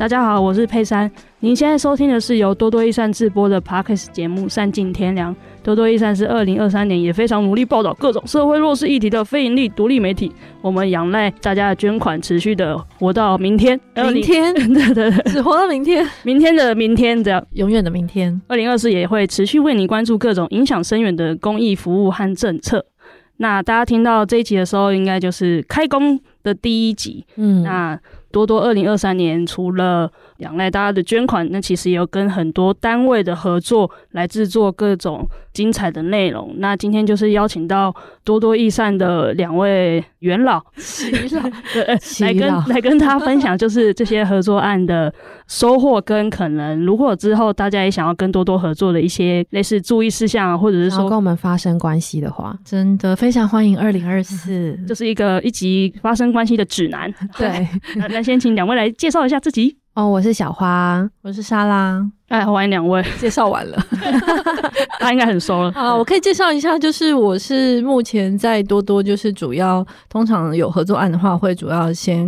大家好，我是佩珊。您现在收听的是由多多益善制播的 Podcast 节目《善尽天良》。多多益善是二零二三年也非常努力报道各种社会弱势议题的非盈利独立媒体。我们仰赖大家的捐款，持续的活到明天。明天，对对对，只活到明天，明天的明天，这样永远的明天。二零二四也会持续为你关注各种影响深远的公益服务和政策。那大家听到这一集的时候，应该就是开工的第一集。嗯，那。多多二零二三年除了仰赖大家的捐款，那其实也有跟很多单位的合作来制作各种精彩的内容。那今天就是邀请到多多益善的两位元老，耆老，对，来跟来跟大家分享，就是这些合作案的收获跟可能，如果之后大家也想要跟多多合作的一些类似注意事项，或者是说跟我们发生关系的话，真的非常欢迎二零二四，就是一个一集发生关系的指南。对。那先请两位来介绍一下自己哦。我是小花，我是莎拉。哎，欢迎两位。介绍完了，他应该很熟了。好，我可以介绍一下，就是我是目前在多多，就是主要通常有合作案的话，会主要先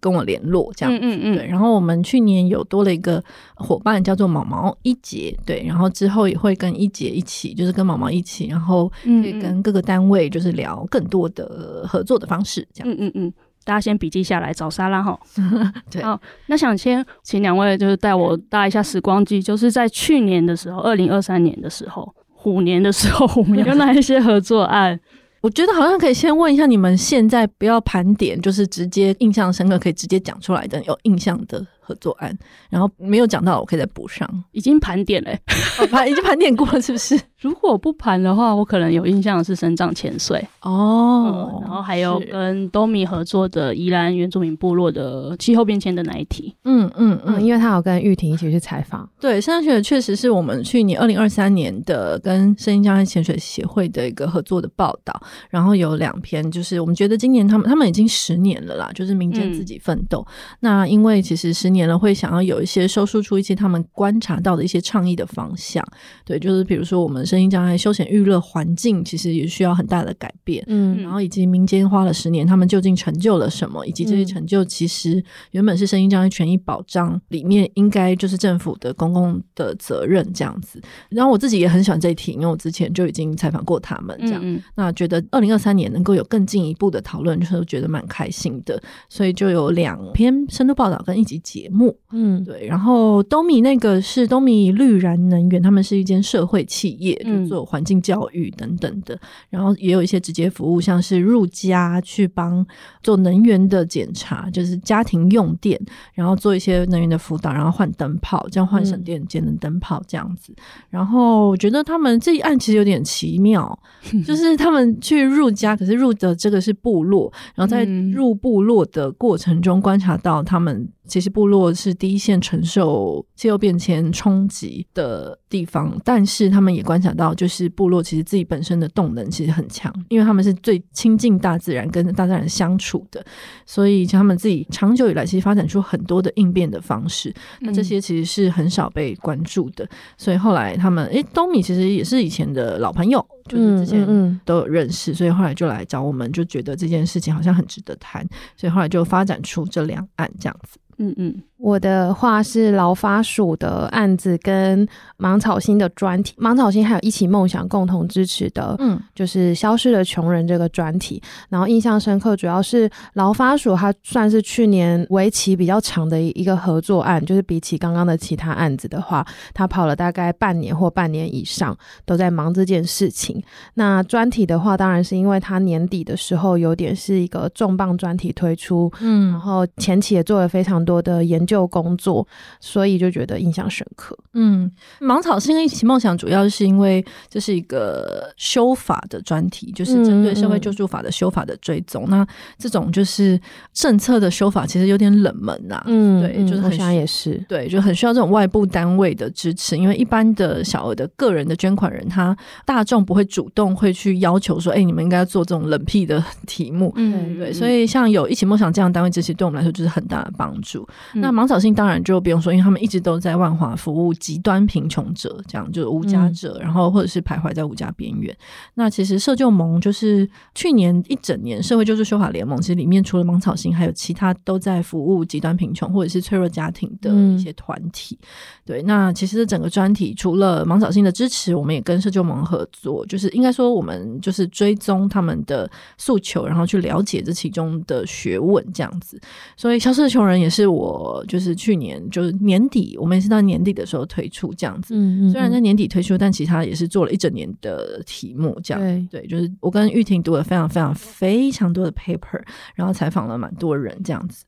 跟我联络这样子。嗯嗯嗯。对，然后我们去年有多了一个伙伴，叫做毛毛一姐。对，然后之后也会跟一姐一起，就是跟毛毛一起，然后可以跟各个单位就是聊更多的合作的方式。这样。嗯嗯嗯。大家先笔记下来，找莎拉哈。对，好，那想先请两位就是带我搭一下时光机，就是在去年的时候，二零二三年的时候，虎年的时候，我们有哪一些合作案？我觉得好像可以先问一下你们现在不要盘点，就是直接印象深刻可以直接讲出来的有印象的合作案，然后没有讲到我可以再补上。已经盘点了、欸，盘、哦、已经盘点过了是不是？如果不盘的话，我可能有印象的是生长潜水哦、嗯，然后还有跟多米合作的宜兰原住民部落的气候变迁的那一题。嗯嗯嗯，因为他有跟玉婷一起去采访。对，身障潜水确实是我们去年二零二三年的跟声音障碍潜水协会的一个合作的报道，然后有两篇，就是我们觉得今年他们他们已经十年了啦，就是民间自己奋斗、嗯。那因为其实十年了，会想要有一些收束出一些他们观察到的一些倡议的方向。对，就是比如说我们。声音障碍休闲娱乐环境其实也需要很大的改变，嗯，然后以及民间花了十年，他们究竟成就了什么？以及这些成就其实原本是声音障碍权益保障里面应该就是政府的公共的责任这样子。然后我自己也很喜欢这一题，因为我之前就已经采访过他们，这样，嗯嗯，那觉得二零二三年能够有更进一步的讨论，就是觉得蛮开心的。所以就有两篇深度报道跟一集节目，嗯，对。然后东米那个是东米绿燃能源，他们是一间社会企业。就做环境教育等等的，然后也有一些直接服务，像是入家去帮做能源的检查，就是家庭用电，然后做一些能源的辅导，然后换灯泡，这样换省电节能灯泡这样子。然后我觉得他们这一案其实有点奇妙，就是他们去入家，可是入的这个是部落，然后在入部落的过程中观察到他们。其实部落是第一线承受气候变迁冲击的地方，但是他们也观察到，就是部落其实自己本身的动能其实很强，因为他们是最亲近大自然、跟大自然相处的，所以他们自己长久以来其实发展出很多的应变的方式。那这些其实是很少被关注的，所以后来他们，诶，东米其实也是以前的老朋友，就是之前都有认识，所以后来就来找我们，就觉得这件事情好像很值得谈，所以后来就发展出这两岸这样子。嗯嗯。我的话是劳发署的案子跟芒草心的专题，芒草心还有一起梦想共同支持的，嗯，就是消失的穷人这个专题。然后印象深刻，主要是劳发署它算是去年为期比较长的一个合作案，就是比起刚刚的其他案子的话，他跑了大概半年或半年以上都在忙这件事情。那专题的话，当然是因为他年底的时候有点是一个重磅专题推出，嗯，然后前期也做了非常多的研究。就工作，所以就觉得印象深刻。嗯，芒草心跟一起梦想，主要是因为这是一个修法的专题，就是针对社会救助法的修法的追踪。那这种就是政策的修法，其实有点冷门呐。嗯，对，就是很想也是对，就很需要这种外部单位的支持，因为一般的小额的个人的捐款人，他大众不会主动会去要求说，哎、欸，你们应该要做这种冷僻的题目。嗯，对，所以像有一起梦想这样的单位支持，对我们来说就是很大的帮助。嗯、那芒芒草心当然就不用说，因为他们一直都在万华服务极端贫穷者，这样就是无家者，嗯、然后或者是徘徊在无家边缘。那其实社救盟就是去年一整年社会救助修法联盟，其实里面除了芒草星，还有其他都在服务极端贫穷或者是脆弱家庭的一些团体。嗯、对，那其实整个专题除了芒草星的支持，我们也跟社救盟合作，就是应该说我们就是追踪他们的诉求，然后去了解这其中的学问这样子。所以消失的穷人也是我就是去年就是年底，我们也是到年底的时候推出这样子。嗯嗯。虽然在年底推出，但其他也是做了一整年的题目这样。对对，就是我跟玉婷读了非常非常非常多的 paper，然后采访了蛮多人这样子。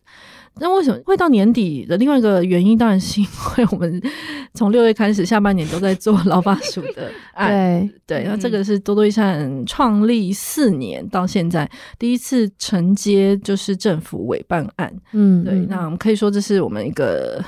那为什么会到年底的另外一个原因，当然是因为我们从六月开始，下半年都在做劳法署的 案。对对，那这个是多多益善创立四年到现在第一次承接就是政府委办案。嗯，对，那我们可以说这是我们一个。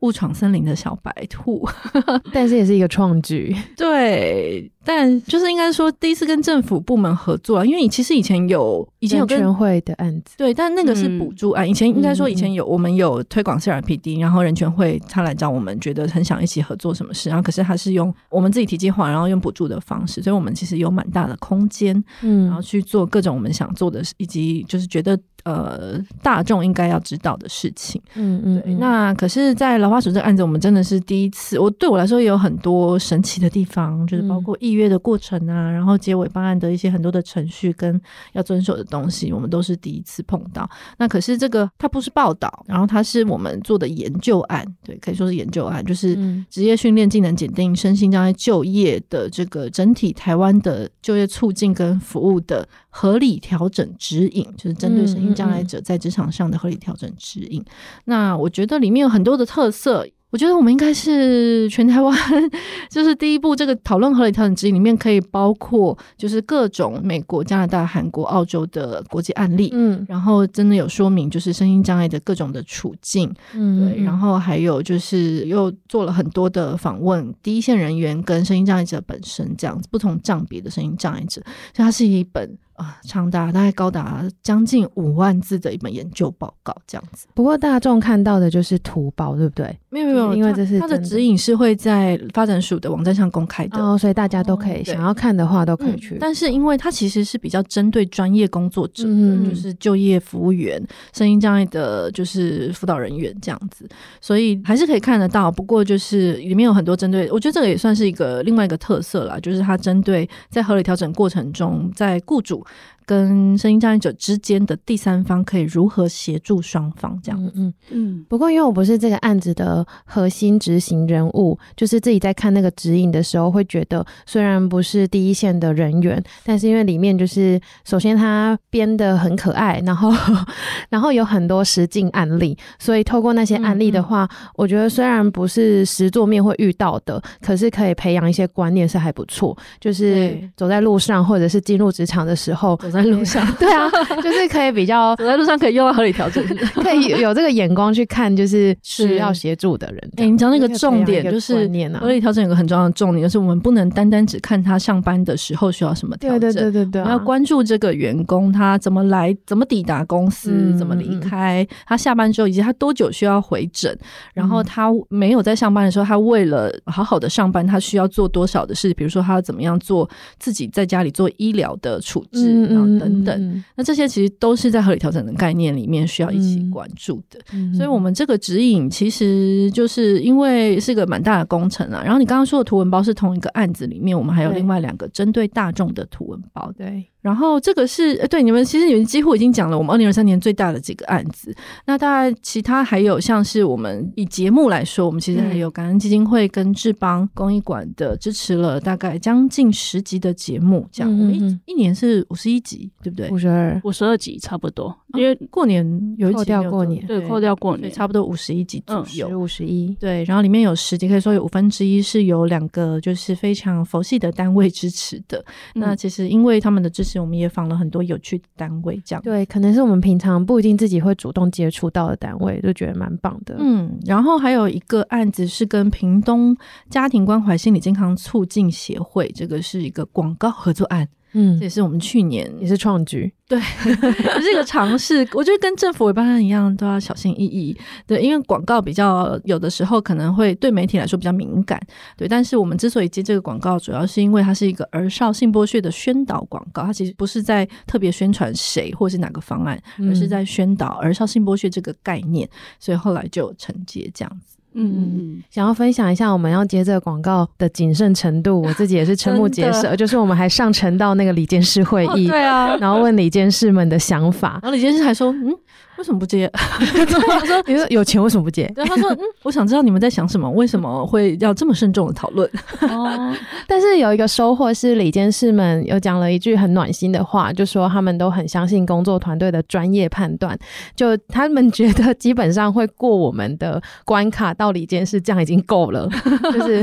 误闯森林的小白兔，但是也是一个创举。对，但就是应该说第一次跟政府部门合作啊，因为你其实以前有以前有人权会的案子，对，但那个是补助案。嗯、以前应该说以前有、嗯、我们有推广 CRPD，然后人权会他来找我们，觉得很想一起合作什么事，然后可是他是用我们自己提计划，然后用补助的方式，所以我们其实有蛮大的空间，嗯，然后去做各种我们想做的，以及就是觉得。呃，大众应该要知道的事情，嗯嗯，对。那可是，在老花鼠这个案子，我们真的是第一次。我对我来说也有很多神奇的地方，就是包括预约的过程啊，然后结尾办案的一些很多的程序跟要遵守的东西，我们都是第一次碰到。那可是这个它不是报道，然后它是我们做的研究案，对，可以说是研究案，就是职业训练、技能检定、身心障碍就业的这个整体台湾的就业促进跟服务的合理调整指引，就是针对身心障碍者在职场上的合理调整指引，嗯嗯，那我觉得里面有很多的特色。我觉得我们应该是全台湾 就是第一步这个讨论合理调整指引里面可以包括就是各种美国、加拿大、韩国、澳洲的国际案例，嗯，然后真的有说明就是身心障碍的各种的处境，嗯，对，然后还有就是又做了很多的访问，第一线人员跟身心障碍者本身这样子不同障别的身心障碍者，所以它是一本。啊，长达大概高达将近五万字的一本研究报告，这样子。不过大众看到的就是图报，对不对？没有没有，因为这是它的指引是会在发展署的网站上公开的，哦，所以大家都可以、哦、想要看的话都可以去、嗯。但是因为它其实是比较针对专业工作者的，嗯、就是就业服务员、声音障碍的，就是辅导人员这样子，所以还是可以看得到。不过就是里面有很多针对，我觉得这个也算是一个另外一个特色啦，就是它针对在合理调整过程中，在雇主。跟声音障碍者之间的第三方可以如何协助双方这样子？嗯嗯。不过因为我不是这个案子的核心执行人物，就是自己在看那个指引的时候，会觉得虽然不是第一线的人员，但是因为里面就是首先他编的很可爱，然后 然后有很多实境案例，所以透过那些案例的话，我觉得虽然不是实作面会遇到的，可是可以培养一些观念是还不错。就是走在路上或者是进入职场的时候。在路上，对啊，就是可以比较 走在路上可以用到合理调整，可以有这个眼光去看，就是需要协助的人。哎、欸，你讲那个重点就是合理调整有个很重要的重点，就是我们不能单单只看他上班的时候需要什么调整，对对对对对，我们要关注这个员工他怎么来，怎么抵达公司，嗯、怎么离开，他下班之后以及他多久需要回诊，然后他没有在上班的时候，他为了好好的上班，他需要做多少的事，比如说他要怎么样做自己在家里做医疗的处置。嗯等等，嗯、那这些其实都是在合理调整的概念里面需要一起关注的。嗯、所以，我们这个指引其实就是因为是个蛮大的工程啊。然后，你刚刚说的图文包是同一个案子里面，我们还有另外两个针对大众的图文包。对。然后这个是对你们，其实你们几乎已经讲了我们二零二三年最大的几个案子。那大概其他还有像是我们以节目来说，我们其实还有感恩基金会跟志邦公益馆的支持了大概将近十集的节目，这样。我们一一年是五十一集，对不对？五十二、五十二集差不多，因为过年有一集扣掉过年，对，扣掉过年，差不多五十一集左右，五十一。对，然后里面有十集，可以说有五分之一是由两个就是非常佛系的单位支持的。那其实因为他们的支持，我们也访了很。很多有趣的单位，这样对，可能是我们平常不一定自己会主动接触到的单位，就觉得蛮棒的。嗯，然后还有一个案子是跟屏东家庭关怀心理健康促进协会，这个是一个广告合作案。嗯，这也是我们去年也是创举。对，这是一个尝试。我觉得跟政府委办案一样，都要小心翼翼。对，因为广告比较有的时候可能会对媒体来说比较敏感。对，但是我们之所以接这个广告，主要是因为它是一个儿少性剥削的宣导广告。它其实不是在特别宣传谁或是哪个方案，而是在宣导儿少性剥削这个概念。所以后来就承接这样子。嗯，想要分享一下我们要接这个广告的谨慎程度，我自己也是瞠目结舌。就是我们还上呈到那个李监事会议，对啊，然后问李监事们的想法，然后李监事还说，嗯。为什么不接？他说：“你说有钱为什么不接？”对，他说：“嗯，我想知道你们在想什么，为什么会要这么慎重的讨论？”哦，但是有一个收获是，李监事们有讲了一句很暖心的话，就说他们都很相信工作团队的专业判断，就他们觉得基本上会过我们的关卡到李监事，这样已经够了。就是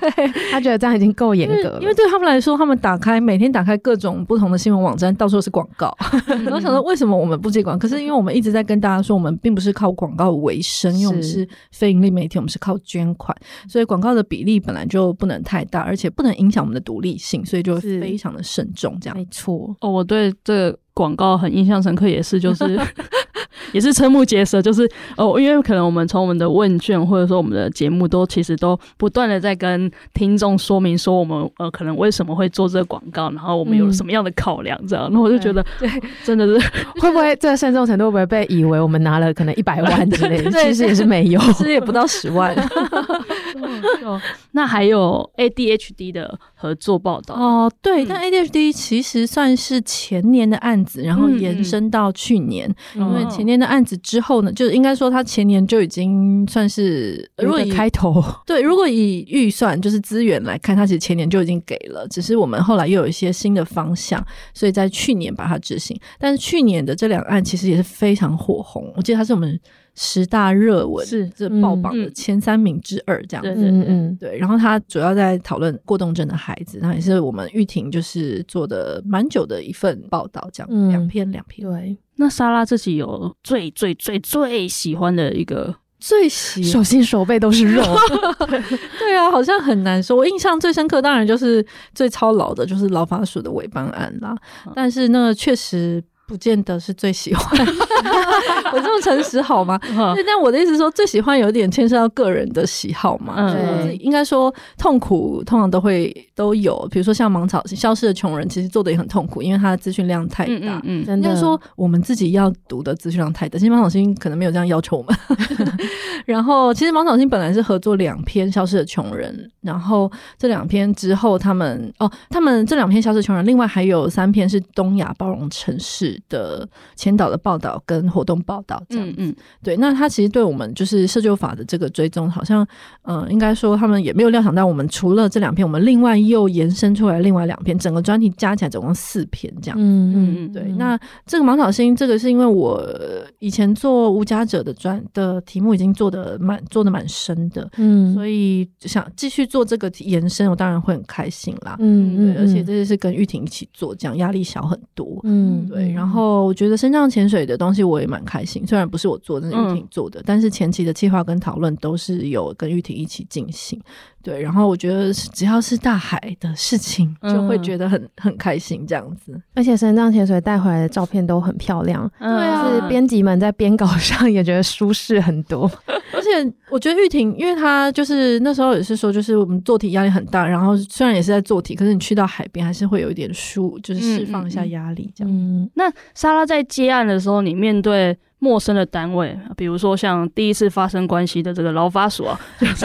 对他觉得这样已经够严格了，因为对他们来说，他们打开每天打开各种不同的新闻网站，到处是广告。然后想说，为什么我们不接广告？可是因为我们一直在跟大家说，我们并不是靠广告为生，因为我们是非盈利媒体，我们是靠捐款，所以广告的比例本来就不能太大，而且不能影响我们的独立性，所以就非常的慎重。这样没错哦，我对这个广告很印象深刻，也是就是。也是瞠目结舌，就是哦，因为可能我们从我们的问卷或者说我们的节目都其实都不断的在跟听众说明说我们呃可能为什么会做这个广告，然后我们有什么样的考量这样，那、嗯、我就觉得对，真的是会不会这个慎重程度会不会被以为我们拿了可能一百万之类的，其实也是没有，其实也不到十万。那还有 ADHD 的合作报道。哦，对，但 ADHD 其实算是前年的案子，然后延伸到去年，嗯、因为前年的案子之后呢，就应该说他前年就已经算是如果以开头。对，如果以预算就是资源来看，他其实前年就已经给了，只是我们后来又有一些新的方向，所以在去年把它执行。但是去年的这两案其实也是非常火红，我记得他是我们。十大热文是这爆榜的前三名之二，这样子，嗯嗯，对。然后他主要在讨论过动症的孩子，那也是我们玉婷就是做的蛮久的一份报道，这样两篇两篇。对，那莎拉自己有最最最最喜欢的一个最喜手心手背都是肉，对啊，好像很难说。我印象最深刻，当然就是最操劳的，就是老法署的委办案啦。但是那确实。不见得是最喜欢，我这么诚实好吗？但我的意思是说，最喜欢有点牵涉到个人的喜好嘛。嗯，应该说痛苦通常都会都有，比如说像芒草消失的穷人，其实做的也很痛苦，因为他的资讯量太大。嗯，应该说我们自己要读的资讯量太大，其实芒草心可能没有这样要求我们。然后，其实芒草心本来是合作两篇消失的穷人，然后这两篇之后，他们哦，他们这两篇消失穷人，另外还有三篇是东亚包容城市。的前导的报道跟活动报道这样子，嗯，对，那他其实对我们就是社救法的这个追踪，好像，嗯、呃，应该说他们也没有料想到，我们除了这两篇，我们另外又延伸出来另外两篇，整个专题加起来总共四篇这样子，嗯嗯，对。那这个芒草心，这个是因为我以前做无家者的专的题目已经做的蛮做的蛮深的，嗯，所以想继续做这个延伸，我当然会很开心啦，嗯，对，而且这是跟玉婷一起做，这样压力小很多，嗯，对，然后。然后我觉得升降潜水的东西我也蛮开心，虽然不是我做但，是玉婷做的，嗯、但是前期的计划跟讨论都是有跟玉婷一起进行。对，然后我觉得只要是大海的事情，就会觉得很、嗯、很开心这样子。而且身障潜水带回来的照片都很漂亮，对啊，是编辑们在编稿上也觉得舒适很多。而且我觉得玉婷，因为她就是那时候也是说，就是我们做题压力很大，然后虽然也是在做题，可是你去到海边还是会有一点舒，就是释放一下压力这样。嗯，嗯，那莎拉在接案的时候，你面对陌生的单位，比如说像第一次发生关系的这个劳法署啊，就是、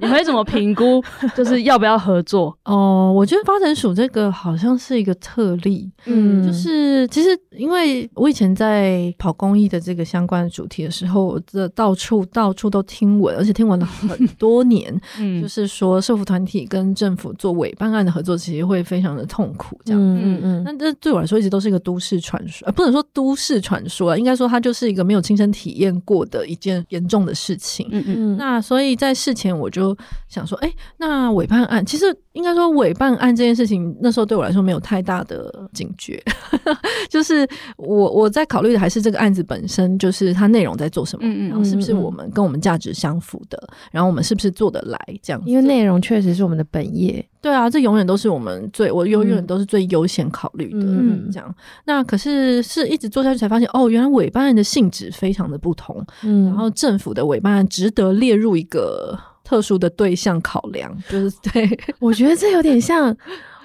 你会怎么评估？就是要不要合作？哦，我觉得发展署这个好像是一个特例，嗯，就是其实因为我以前在跑公益的这个相关的主题的时候，我这到处到处都听闻，而且听闻了很多年，嗯，就是说社服团体跟政府做委办案的合作，其实会非常的痛苦，这样，嗯嗯，那这对我来说一直都是一个都市传说，呃，不能说都市传说啊，应该说它就。就是一个没有亲身体验过的一件严重的事情。嗯嗯，那所以在事前我就想说，哎、欸，那委办案其实应该说委办案这件事情，那时候对我来说没有太大的警觉，就是我我在考虑的还是这个案子本身，就是它内容在做什么，嗯嗯，然后是不是我们跟我们价值相符的，然后我们是不是做得来这样，因为内容确实是我们的本业。对啊，这永远都是我们最，我永远都是最优先考虑的。嗯，这样。那可是是一直做下去才发现，哦，原来委办案的性质非常的不同。嗯，然后政府的委办案值得列入一个特殊的对象考量，就是对，我觉得这有点像。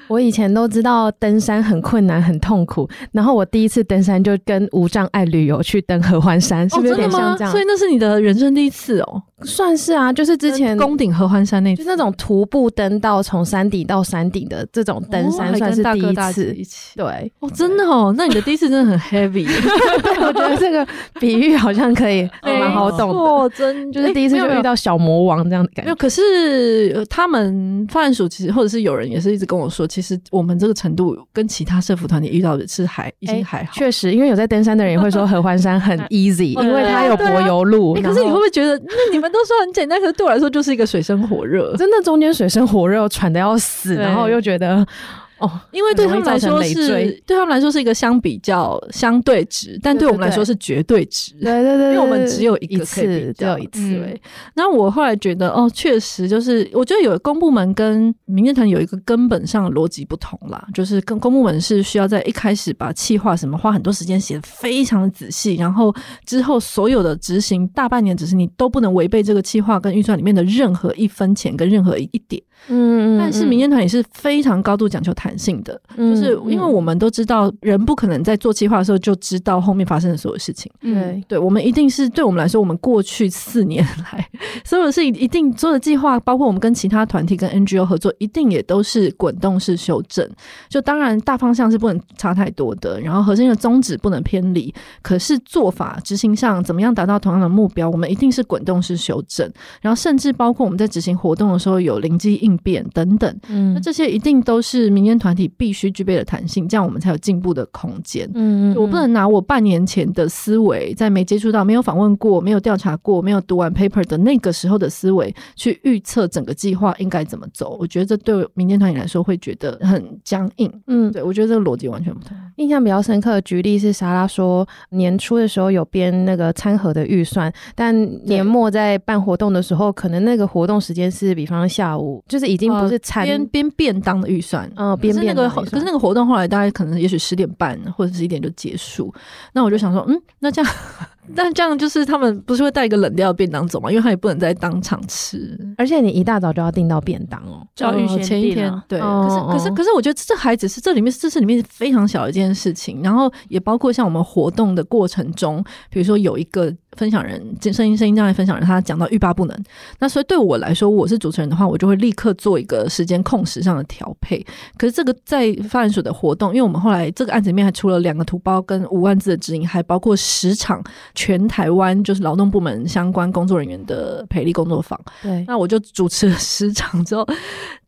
我以前都知道登山很困难很痛苦，然后我第一次登山就跟无障碍旅游去登合欢山，是不是有点像这样？所以那是你的人生第一次哦？算是啊，就是之前攻顶合欢山那，就那种徒步登到从山顶到山顶的这种登山，算是第一次。一起对，哦，真的哦，那你的第一次真的很 heavy。我觉得这个比喻好像可以 蛮好懂的。哦，真就是第一次就遇到小魔王这样的感觉。没有，可是他们犯署其实或者是有人也是一直跟我说。其实我们这个程度跟其他社服团体遇到的是还已经还好，确实，因为有在登山的人也会说合欢山很 easy，因为它有柏油路。可是你会不会觉得，那你们都说很简单，可是对我来说就是一个水深火热，真的中间水深火热，喘的要死，然后又觉得。哦，因为对他们来说是，对他们来说是一个相比较相对值，但对我们来说是绝对值。对对对，对，因为我们只有一个可以比较，只有一次。对，那我后来觉得，哦，确实就是，我觉得有公部门跟民间团有一个根本上的逻辑不同啦，就是跟公部门是需要在一开始把企划什么花很多时间写的非常的仔细，然后之后所有的执行大半年，只是你都不能违背这个企划跟预算里面的任何一分钱跟任何一点。嗯，但是民间团也是非常高度讲求弹性的，嗯，就是因为我们都知道，人不可能在做计划的时候就知道后面发生的所有事情。对，嗯，对，我们一定是对我们来说，我们过去四年来 所有事一定做的计划，包括我们跟其他团体跟 NGO 合作，一定也都是滚动式修正。就当然大方向是不能差太多的，然后核心的宗旨不能偏离，可是做法执行上怎么样达到同样的目标，我们一定是滚动式修正。然后甚至包括我们在执行活动的时候有灵机应变等等，嗯，那这些一定都是民间团体必须具备的弹性，这样我们才有进步的空间。嗯，我不能拿我半年前的思维，在没接触到、没有访问过、没有调查过、没有读完 paper 的那个时候的思维，去预测整个计划应该怎么走。我觉得这对民间团体来说会觉得很僵硬。嗯，对，我觉得这个逻辑完全不同。印象比较深刻的举例是莎拉说，年初的时候有编那个餐盒的预算，但年末在办活动的时候，可能那个活动时间是比方下午。就是已经不是餐边边便当的预算，嗯，边便当。可是那个活动后来大概可能也许十点半或者十一点就结束，那我就想说，嗯，那这样。但这样就是他们不是会带一个冷掉的便当走吗？因为他也不能在当场吃，而且你一大早就要订到便当哦，就要预先前一天。对，可是可是可是，我觉得这还只是这里面这是里面非常小的一件事情，然后也包括像我们活动的过程中，比如说有一个分享人，声音声音障碍分享人，他讲到欲罢不能，那所以对我来说，我是主持人的话，我就会立刻做一个时间控时上的调配。可是这个在发展署的活动，因为我们后来这个案子里面还出了两个图包跟五万字的指引，还包括十场。全台湾就是劳动部门相关工作人员的培力工作坊，对，那我就主持了十场之后，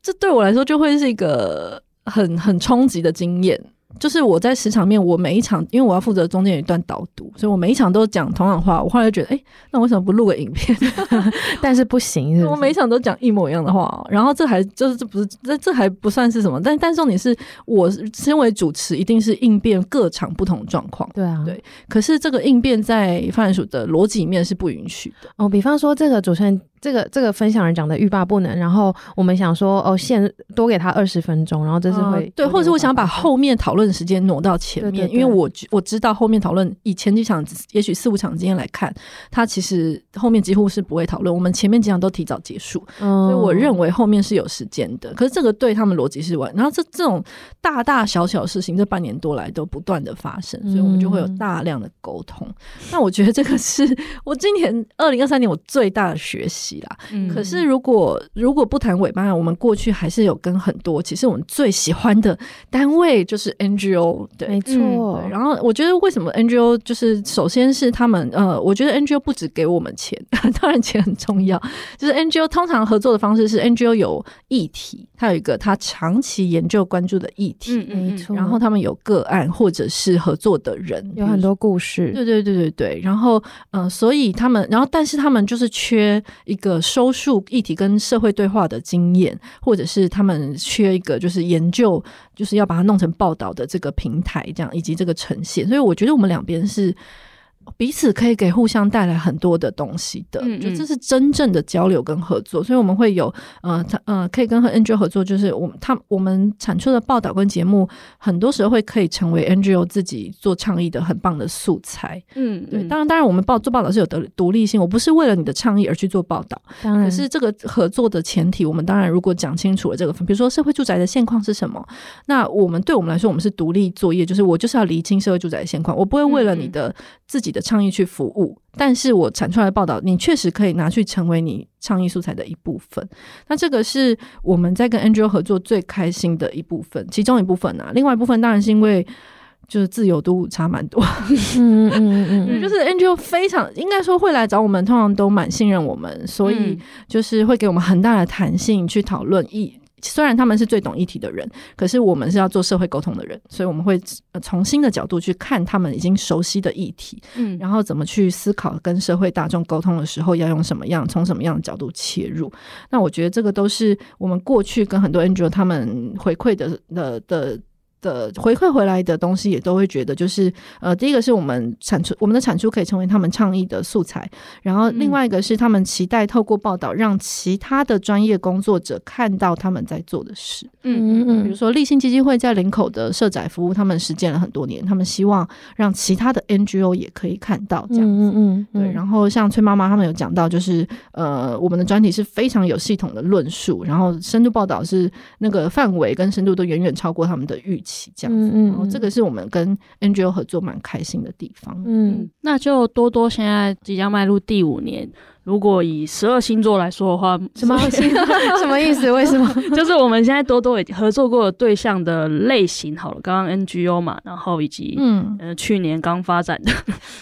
这对我来说就会是一个很很冲击的经验。就是我在十场面，我每一场，因为我要负责中间有一段导读，所以我每一场都讲同样话。我后来就觉得，哎、欸，那我为什么不录个影片？但是不行是不是，我每一场都讲一模一样的话。然后这还就是这不是这这还不算是什么，但但重点是我身为主持，一定是应变各场不同状况。对啊，对。可是这个应变在发展署的逻辑里面是不允许的。哦，比方说这个主持人。这个这个分享人讲的欲罢不能，然后我们想说哦，现多给他二十分钟，然后这是会、嗯、对，或者是我想把后面讨论的时间挪到前面，对对对，因为我我知道后面讨论以前几场也许四五场经验来看，他其实后面几乎是不会讨论，我们前面几场都提早结束，嗯、所以我认为后面是有时间的。可是这个对他们逻辑是完，然后这这种大大小小事情，这半年多来都不断的发生，所以我们就会有大量的沟通。那、嗯、我觉得这个是 我今年二零二三年我最大的学习。惜啦。嗯、可是如果如果不谈尾巴，我们过去还是有跟很多，其实我们最喜欢的单位就是 NGO，对，没错、嗯。然后我觉得为什么 NGO 就是首先是他们呃，我觉得 NGO 不只给我们钱，当然钱很重要。就是 NGO 通常合作的方式是 NGO 有议题，它有一个它长期研究关注的议题，嗯、没错。然后他们有个案或者是合作的人，有很多故事。对对对对对。然后嗯、呃，所以他们，然后但是他们就是缺一个收束议题跟社会对话的经验，或者是他们缺一个就是研究，就是要把它弄成报道的这个平台，这样以及这个呈现。所以我觉得我们两边是。彼此可以给互相带来很多的东西的，嗯嗯，就这是真正的交流跟合作。所以我们会有呃，呃，可以跟和 NGO 合作，就是我们他我们产出的报道跟节目，很多时候会可以成为 NGO 自己做倡议的很棒的素材。嗯，对。当然，当然，我们报做报道是有独独立性，我不是为了你的倡议而去做报道。当然，可是这个合作的前提，我们当然如果讲清楚了这个，比如说社会住宅的现况是什么，那我们对我们来说，我们是独立作业，就是我就是要厘清社会住宅的现况，我不会为了你的自己的。的倡议去服务，但是我产出来的报道，你确实可以拿去成为你倡议素材的一部分。那这个是我们在跟 NGO 合作最开心的一部分，其中一部分啊。另外一部分当然是因为就是自由度差蛮多，嗯嗯嗯，就是 NGO 非常应该说会来找我们，通常都蛮信任我们，所以就是会给我们很大的弹性去讨论一。虽然他们是最懂议题的人，可是我们是要做社会沟通的人，所以我们会从新的角度去看他们已经熟悉的议题，嗯，然后怎么去思考跟社会大众沟通的时候要用什么样，从什么样的角度切入。那我觉得这个都是我们过去跟很多 NGO 他们回馈的的的。的回馈回来的东西也都会觉得，就是呃，第一个是我们产出我们的产出可以成为他们倡议的素材，然后另外一个是他们期待透过报道让其他的专业工作者看到他们在做的事。嗯嗯嗯，比如说立信基金会在林口的社宅服务，他们实践了很多年，他们希望让其他的 NGO 也可以看到这样子。嗯嗯嗯，对。然后像崔妈妈他们有讲到，就是呃，我们的专题是非常有系统的论述，然后深度报道是那个范围跟深度都远远超过他们的预期。这样子，嗯，然后这个是我们跟 NGO 合作蛮开心的地方。嗯，那就多多现在即将迈入第五年，如果以十二星座来说的话，什么 什么意思？为什么？就是我们现在多多已经合作过的对象的类型好了，刚刚 NGO 嘛，然后以及嗯呃去年刚发展的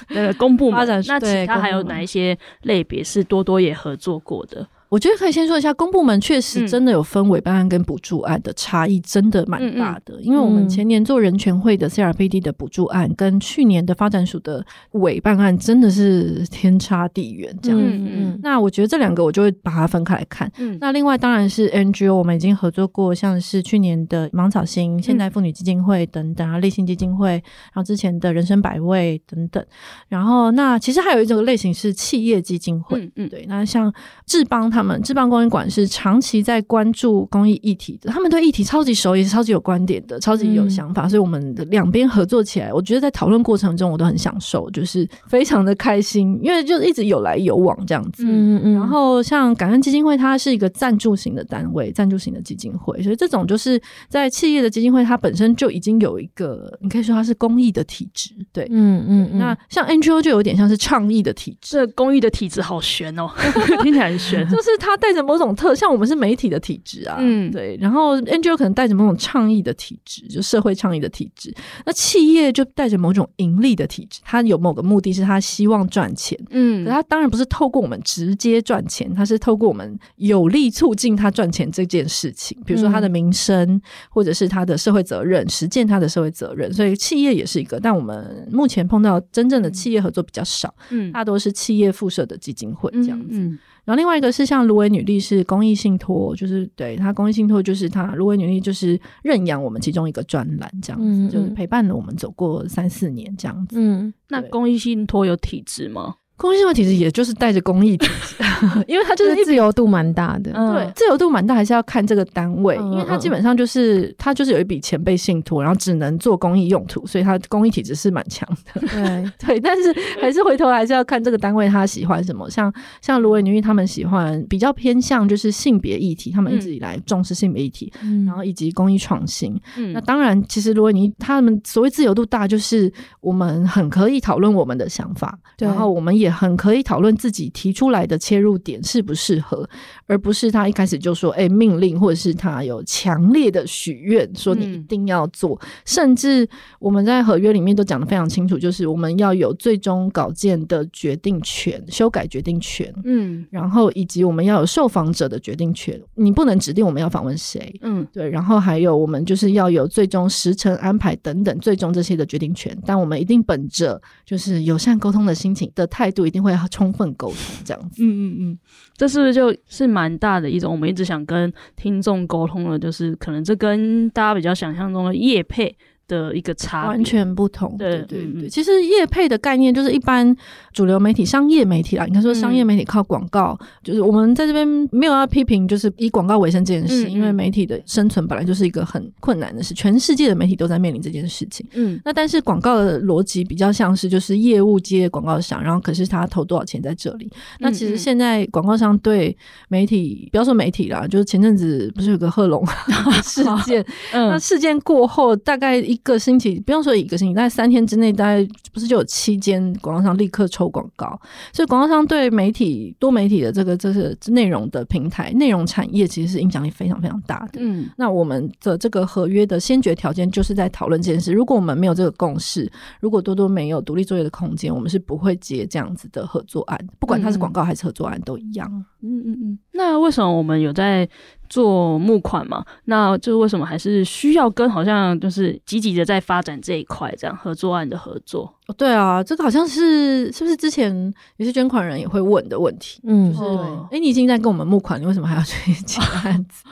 那个 公部门，发展那其他还有哪一些类别是多多也合作过的？我觉得可以先说一下，公部门确实真的有分委办案跟补助案的差异，真的蛮大的。因为我们前年做人权会的 CRPD 的补助案，跟去年的发展署的委办案真的是天差地远，这样子。嗯嗯。那我觉得这两个我就会把它分开来看。嗯。那另外当然是 NGO，我们已经合作过，像是去年的芒草心、现代妇女基金会等等啊，立信基金会，然后之前的人生百味等等。然后那其实还有一种类型是企业基金会。嗯嗯。对，那像智邦他们。智邦公益馆是长期在关注公益议题的，他们对议题超级熟，也是超级有观点的，超级有想法，嗯、所以我们的两边合作起来，我觉得在讨论过程中我都很享受，就是非常的开心，因为就一直有来有往这样子。嗯嗯。然后像感恩基金会，它是一个赞助型的单位，赞助型的基金会，所以这种就是在企业的基金会，它本身就已经有一个，你可以说它是公益的体制。对，嗯嗯，嗯。那像 NGO 就有点像是倡议的体制，这公益的体制好悬哦，听起来很悬，就是。它带着某种特，像我们是媒体的体质啊，嗯，对。然后 NGO 可能带着某种倡议的体质，就社会倡议的体质。那企业就带着某种盈利的体质，他有某个目的是他希望赚钱，嗯，可它当然不是透过我们直接赚钱，他是透过我们有力促进他赚钱这件事情，比如说他的名声，或者是他的社会责任，实践他的社会责任。所以企业也是一个，但我们目前碰到真正的企业合作比较少，嗯，大多是企业附设的基金会这样子。嗯嗯然后另外一个是像芦苇女力是公益信托，就是对她公益信托就是她芦苇女力就是认养我们其中一个专栏这样子，嗯嗯，就是陪伴了我们走过三四年这样子。嗯，那公益信托有体制吗？公益信托其实也就是带着公益体质，因为它就是自由度蛮大的。嗯、对，自由度蛮大，还是要看这个单位，嗯、因为它基本上就是它就是有一笔钱被信托，然后只能做公益用途，所以它公益体质是蛮强的。对 对，但是还是回头还是要看这个单位他喜欢什么。像像芦苇女力他们喜欢比较偏向就是性别议题，他们一直以来重视性别议题，嗯、然后以及公益创新。嗯、那当然，其实芦苇女他们所谓自由度大，就是我们很可以讨论我们的想法，然后我们也。也很可以讨论自己提出来的切入点适不适合，而不是他一开始就说，哎、欸，命令，或者是他有强烈的许愿，说你一定要做。嗯、甚至我们在合约里面都讲得非常清楚，就是我们要有最终稿件的决定权、修改决定权，嗯，然后以及我们要有受访者的决定权，你不能指定我们要访问谁，嗯，对，然后还有我们就是要有最终时程安排等等，最终这些的决定权，但我们一定本着就是友善沟通的心情的态度，一定会充分沟通这样子，嗯嗯嗯，这是不是就是蛮大的一种我们一直想跟听众沟通的，就是可能这跟大家比较想象中的业配。的一个差完全不同，对对对，对。其实业配的概念就是一般主流媒体、商业媒体啦。应该说商业媒体靠广告，嗯，就是我们在这边没有要批评，就是以广告为生这件事，嗯，因为媒体的生存本来就是一个很困难的事，全世界的媒体都在面临这件事情。嗯，那但是广告的逻辑比较像是就是业务接广告商，然后可是他投多少钱在这里。那其实现在广告商对媒体，不要说媒体啦，就是前阵子不是有个贺龙 事 件，嗯，那事件过后大概一个星期，不用说一个星期，大概三天之内，大概不是就有七间广告商立刻抽广告，所以广告商对媒体多媒体的这个就是内容的平台、内容产业其实是影响力非常非常大的。嗯，那我们的这个合约的先决条件就是在讨论这件事。如果我们没有这个共识，如果多多没有独立作业的空间，我们是不会接这样子的合作案，不管它是广告还是合作案都一样。嗯嗯嗯。那为什么我们有在做募款嘛？那就是为什么还是需要跟好像就是积极的在发展这一块这样合作案的合作？哦，对啊，这个好像是是不是之前有些捐款人也会问的问题？嗯，就是哎、哦，你已经在跟我们募款，你为什么还要去 接案子？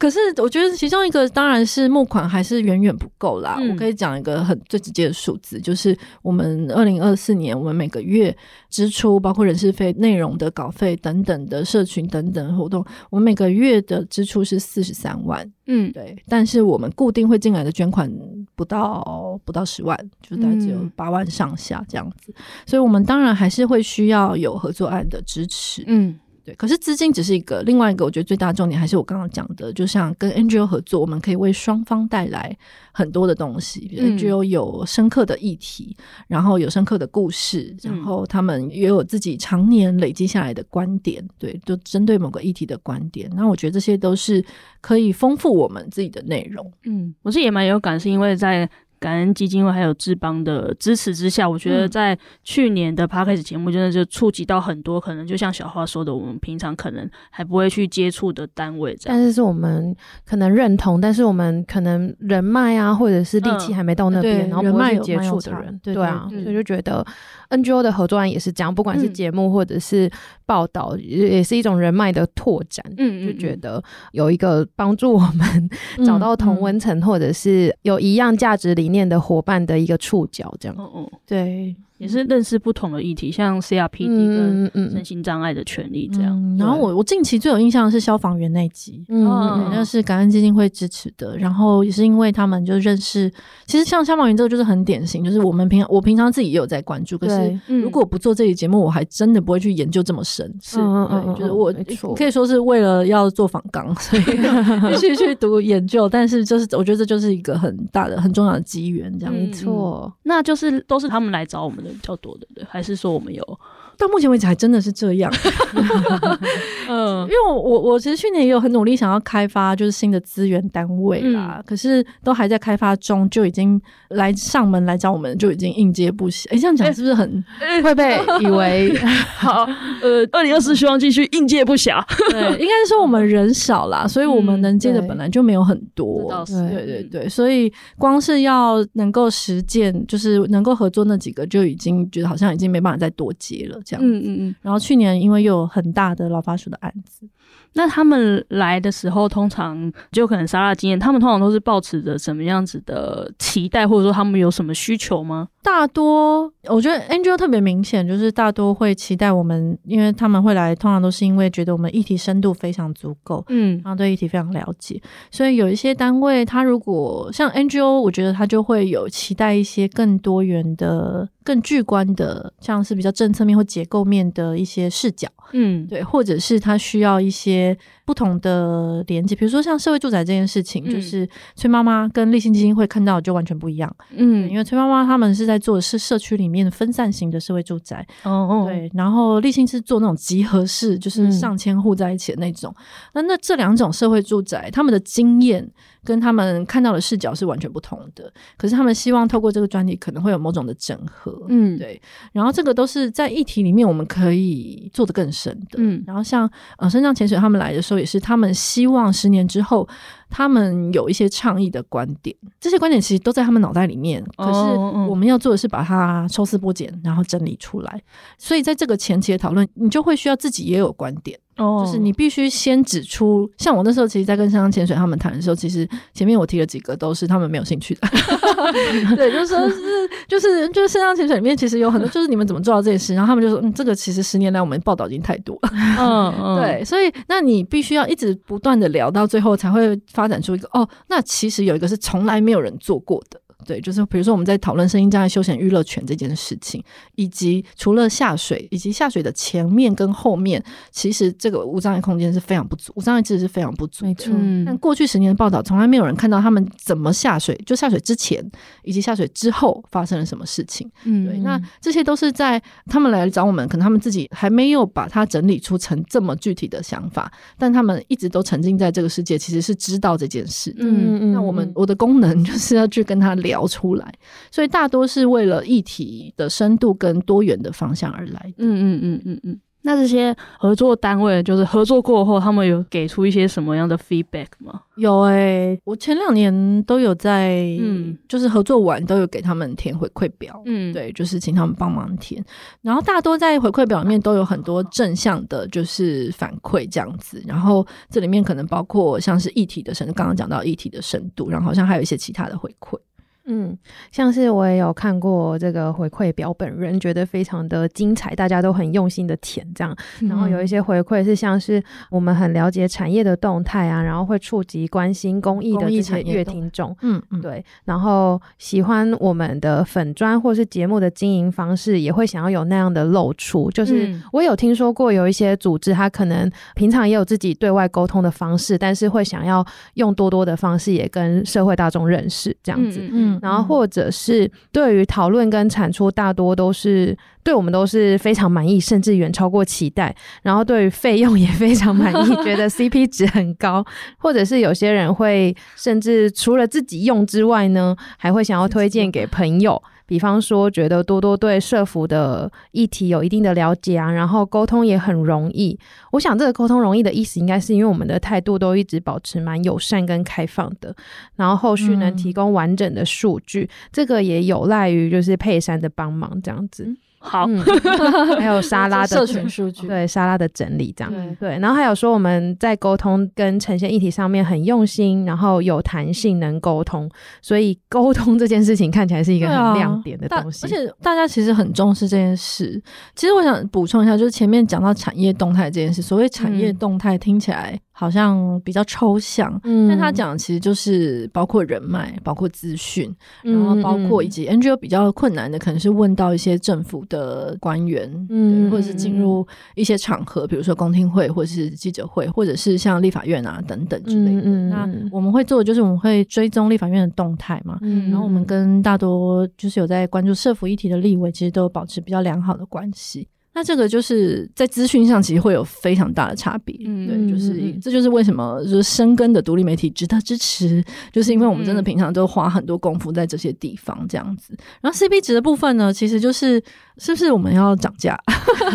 可是我觉得其中一个当然是募款还是远远不够啦。嗯、我可以讲一个很最直接的数字，就是我们二零二四年我们每个月支出包括人事费、内容的稿费等等的社群等等活动，我们每个月的支出是四十三万。嗯，对。但是我们固定会进来的捐款不到不到十万，就大概只有八万上下这样子。嗯、所以我们当然还是会需要有合作案的支持。嗯。对，可是资金只是一个，另外一个我觉得最大的重点还是我刚刚讲的，就像跟 NGO 合作，我们可以为双方带来很多的东西。比如 NGO 有深刻的议题，嗯、然后有深刻的故事，然后他们也有自己常年累积下来的观点，对，就针对某个议题的观点。那我觉得这些都是可以丰富我们自己的内容。嗯，我是也蛮有感，是因为在。感恩基金会还有志邦的支持之下，我觉得在去年的 p a r k a s 节目真的就触及到很多可能就像小花说的，我们平常可能还不会去接触的单位。但是是我们可能认同，但是我们可能人脉啊，或者是力气还没到那边，嗯、然后不会接触的人，对啊，所以就觉得 NGO 的合作案也是这样，不管是节目或者是报道，也是一种人脉的拓展。嗯，就觉得有一个帮助我们 找到同温层，或者是有一样价值理念的伙伴的一个触角，这样。嗯嗯，对。也是认识不同的议题，像 CRPD 跟身心障碍的权利这样。嗯嗯、然后我我近期最有印象的是消防员那集，嗯，那是感恩基金会支持的。然后也是因为他们就认识，其实像消防员这个就是很典型，就是我们平常我平常自己也有在关注，可是如果不做这期节目，我还真的不会去研究这么深。是，嗯嗯嗯，就是我可以说是为了要做访纲，所以 必须去读研究。但是就是我觉得这就是一个很大的、很重要的机缘，这样没错。那就是都是他们来找我们的。比较多的，对，还是说我们有？到目前为止还真的是这样，嗯，因为我我我其实去年也有很努力想要开发就是新的资源单位啦，嗯、可是都还在开发中，就已经来上门来找我们，就已经应接不暇。哎、欸，这样讲是不是很、欸、会被以为 好？呃，二零二四希望继续应接不暇。对，应该是说我们人少啦，所以我们能接的本来就没有很多。嗯、对对对，所以光是要能够实践，就是能够合作那几个，就已经觉得好像已经没办法再多接了。嗯嗯嗯，然后去年因为又有很大的老发署的案子，那他们来的时候，通常就可能沙拉经验，他们通常都是抱持着什么样子的期待，或者说他们有什么需求吗？大多我觉得 NGO 特别明显，就是大多会期待我们，因为他们会来，通常都是因为觉得我们议题深度非常足够，嗯，然后对议题非常了解，所以有一些单位，他如果像 NGO，我觉得他就会有期待一些更多元的、更具观的，像是比较政策面或结构面的一些视角，嗯，对，或者是他需要一些不同的连接，比如说像社会住宅这件事情，嗯、就是崔妈妈跟立信基金会看到的就完全不一样。嗯，因为崔妈妈他们是在做的是社区里面分散型的社会住宅。哦哦，对，然后立信是做那种集合式，就是上千户在一起的那种。嗯、那那这两种社会住宅，他们的经验。跟他们看到的视角是完全不同的，可是他们希望透过这个专题可能会有某种的整合，嗯，对。然后这个都是在议题里面我们可以做得更深的，嗯。然后像呃，深藏潜水他们来的时候，也是他们希望十年之后。他们有一些倡议的观点，这些观点其实都在他们脑袋里面。可是我们要做的是把它抽丝剥茧，然后整理出来。所以在这个前期的讨论，你就会需要自己也有观点。哦，就是你必须先指出，像我那时候，其实，在跟香香潜水他们谈的时候，其实前面我提了几个都是他们没有兴趣的。对，就是说是就是就是香香潜水里面其实有很多，就是你们怎么做到这件事？然后他们就说，嗯，这个其实十年来我们报道已经太多了。嗯 嗯，对，所以那你必须要一直不断的聊到最后才会。发展出一个哦，那其实有一个是从来没有人做过的。对，就是比如说我们在讨论声音障碍休闲娱乐权这件事情，以及除了下水，以及下水的前面跟后面，其实这个无障碍空间是非常不足，无障碍知识是非常不足。没错，嗯、但过去十年的报道，从来没有人看到他们怎么下水，就下水之前以及下水之后发生了什么事情。嗯，对，那这些都是在他们来找我们，可能他们自己还没有把它整理出成这么具体的想法，但他们一直都沉浸在这个世界，其实是知道这件事。嗯嗯，那我们我的功能 就是要去跟他聊。聊出来，所以大多是为了议题的深度跟多元的方向而来。嗯嗯嗯嗯嗯。那这些合作单位，就是合作过后，他们有给出一些什么样的 feedback 吗？有哎、欸，我前两年都有在，嗯，就是合作完都有给他们填回馈表，嗯，对，就是请他们帮忙填。然后大多在回馈表里面都有很多正向的，就是反馈这样子。然后这里面可能包括像是议题的深度，刚刚讲到议题的深度，然后好像还有一些其他的回馈。嗯，像是我也有看过这个回馈表，本人觉得非常的精彩，大家都很用心的填这样。然后有一些回馈是像是我们很了解产业的动态啊，然后会触及关心公益的这些乐听众，嗯嗯，对。然后喜欢我们的粉砖或是节目的经营方式，也会想要有那样的露出。就是我有听说过有一些组织，他可能平常也有自己对外沟通的方式，但是会想要用多多的方式也跟社会大众认识这样子，嗯。然后或者是对于讨论跟产出，大多都是对我们都是非常满意，甚至远超过期待。然后对于费用也非常满意，觉得 CP 值很高。或者是有些人会甚至除了自己用之外呢，还会想要推荐给朋友。比方说，觉得多多对社服的议题有一定的了解啊，然后沟通也很容易。我想这个沟通容易的意思，应该是因为我们的态度都一直保持蛮友善跟开放的，然后后续能提供完整的数据，嗯、这个也有赖于就是佩珊的帮忙这样子。好，嗯、还有沙拉的社群数据，对沙拉的整理这样，对，对，然后还有说我们在沟通跟呈现议题上面很用心，然后有弹性，能沟通，所以沟通这件事情看起来是一个很亮点的东西，而且大家其实很重视这件事。其实我想补充一下，就是前面讲到产业动态这件事，所谓产业动态听起来。好像比较抽象，嗯，但他讲的其实就是包括人脉，包括资讯，然后包括以及 NGO 比较困难的，可能是问到一些政府的官员，嗯，或者是进入一些场合，比如说公听会，或者是记者会，或者是像立法院啊等等之类的。嗯，那我们会做的就是我们会追踪立法院的动态嘛，嗯，然后我们跟大多就是有在关注社福议题的立委，其实都有保持比较良好的关系。那这个就是在资讯上其实会有非常大的差别，嗯，对，就是这就是为什么就是深耕的独立媒体值得支持，就是因为我们真的平常都花很多功夫在这些地方这样子。然后 CP 值的部分呢，其实就是是不是我们要涨价？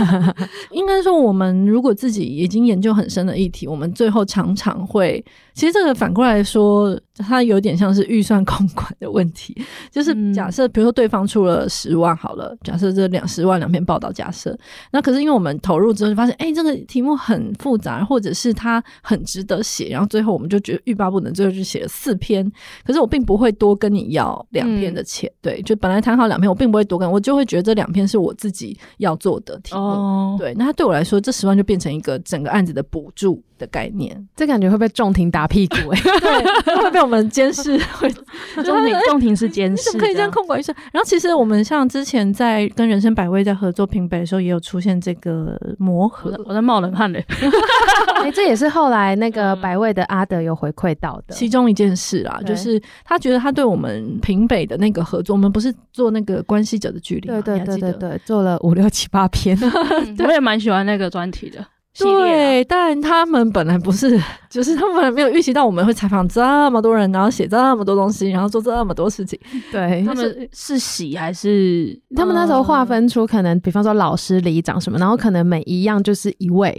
应该说，我们如果自己已经研究很深的议题，我们最后常常会，其实这个反过来说。它有点像是预算控管的问题，就是假设比如说对方出了十万好了，假设这两十万两篇报道，假设那可是因为我们投入之后就发现，哎、欸，这个题目很复杂，或者是它很值得写，然后最后我们就觉得欲罢不能，最后就写了四篇。可是我并不会多跟你要两篇的钱，嗯、对，就本来谈好两篇，我并不会多跟，我就会觉得这两篇是是我自己要做的题目。哦、对，那他对我来说，这十万就变成一个整个案子的补助的概念。这感觉会被仲庭打屁股哎、欸，对，会被我们监视。会 仲庭仲庭是监视，可以这样控管一下。然后其实我们像之前在跟人生百味在合作评北的时候，也有出现这个磨合。我在冒冷汗嘞。哎，这也是后来那个百味的阿德有回馈到的其中一件事啊，就是他觉得他对我们平北的那个合作，我们不是做那个关系者的距离，对对对对对，做了五六七八篇，我也蛮喜欢那个专题的。对，但他们本来不是，就是他们本来没有预期到我们会采访这么多人，然后写这么多东西，然后做这么多事情。对，他们是喜还是他们那时候划分出可能，比方说老师、里长什么，然后可能每一样就是一位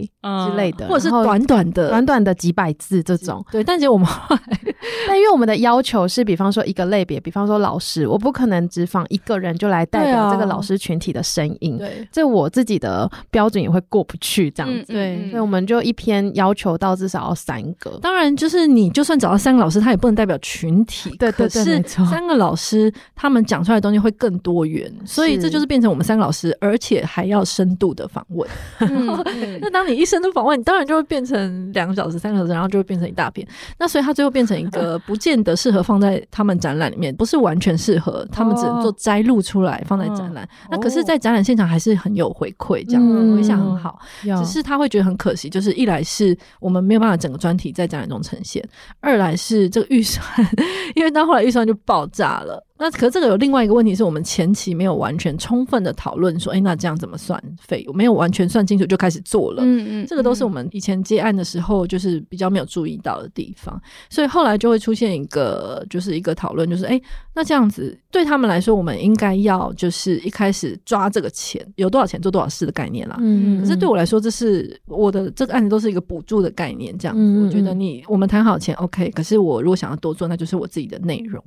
之类的，或者是短短的、短短的几百字这种。对，但其实我们，但因为我们的要求是，比方说一个类别，比方说老师，我不可能只访一个人就来代表这个老师群体的声音。对，这我自己的标准也会过不去，这样子。对。所以我们就一篇要求到至少要三个，当然就是你就算找到三个老师，他也不能代表群体。对，对，对，可是三个老师他们讲出来的东西会更多元，所以这就是变成我们三个老师，而且还要深度的访问。嗯、那当你一深度访问，你当然就会变成两个小时、三个小时，然后就会变成一大片。那所以他最后变成一个不见得适合放在他们展览里面，不是完全适合，他们只能做摘录出来放在展览。哦、那可是，在展览现场还是很有回馈，这样回响很好。只是他会觉得很可惜，就是一来是我们没有办法整个专题在展览中呈现，二来是这个预算，因为到后来预算就爆炸了。那可是这个有另外一个问题，是我们前期没有完全充分的讨论，说，哎，那这样怎么算费用？没有完全算清楚就开始做了。嗯嗯，这个都是我们以前接案的时候，就是比较没有注意到的地方。所以后来就会出现一个，就是一个讨论，就是，哎，那这样子对他们来说，我们应该要就是一开始抓这个钱，有多少钱做多少事的概念啦。嗯嗯。可是对我来说，这是我的这个案子都是一个补助的概念，这样子。我觉得你我们谈好钱，OK。可是我如果想要多做，那就是我自己的内容。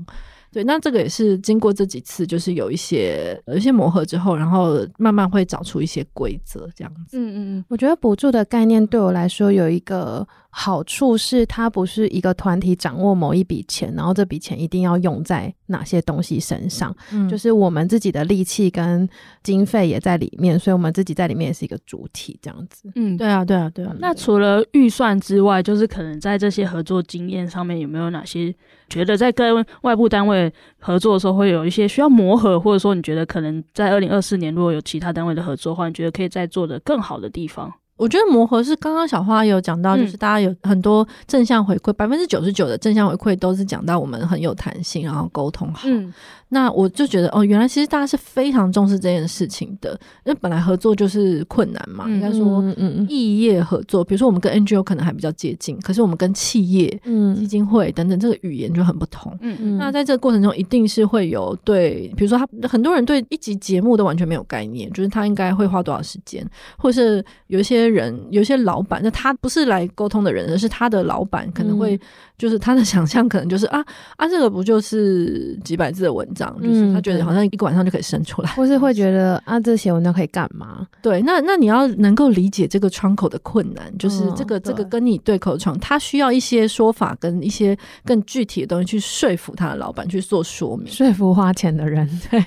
对，那这个也是经过这几次，就是有一些有一些磨合之后，然后慢慢会找出一些规则这样子。嗯嗯嗯，我觉得补助的概念对我来说有一个。好处是，它不是一个团体掌握某一笔钱，然后这笔钱一定要用在哪些东西身上。嗯，就是我们自己的力气跟经费也在里面，所以我们自己在里面也是一个主体，这样子。嗯，对啊，对啊，对啊。那除了预算之外，就是可能在这些合作经验上面，有没有哪些觉得在跟外部单位合作的时候会有一些需要磨合，或者说你觉得可能在二零二四年如果有其他单位的合作的话，你觉得可以再做的更好的地方？我觉得磨合是刚刚小花有讲到，就是大家有很多正向回馈，百分之九十九的正向回馈都是讲到我们很有弹性，然后沟通好。嗯那我就觉得哦，原来其实大家是非常重视这件事情的，因为本来合作就是困难嘛。应该说，嗯嗯，异业合作，比如说我们跟 NGO 可能还比较接近，可是我们跟企业、嗯，基金会等等，这个语言就很不同。嗯嗯。那在这个过程中，一定是会有对，比如说他很多人对一集节目都完全没有概念，就是他应该会花多少时间，或是有一些人，有些老板，那他不是来沟通的人，而是他的老板可能会。就是他的想象可能就是啊啊，这个不就是几百字的文章？嗯、就是他觉得好像一个晚上就可以生出来，或是会觉得啊，这写文章可以干嘛？对，那那你要能够理解这个窗口的困难，就是这个、嗯、这个跟你对口的窗，他需要一些说法跟一些更具体的东西去说服他的老板去做说明，说服花钱的人。对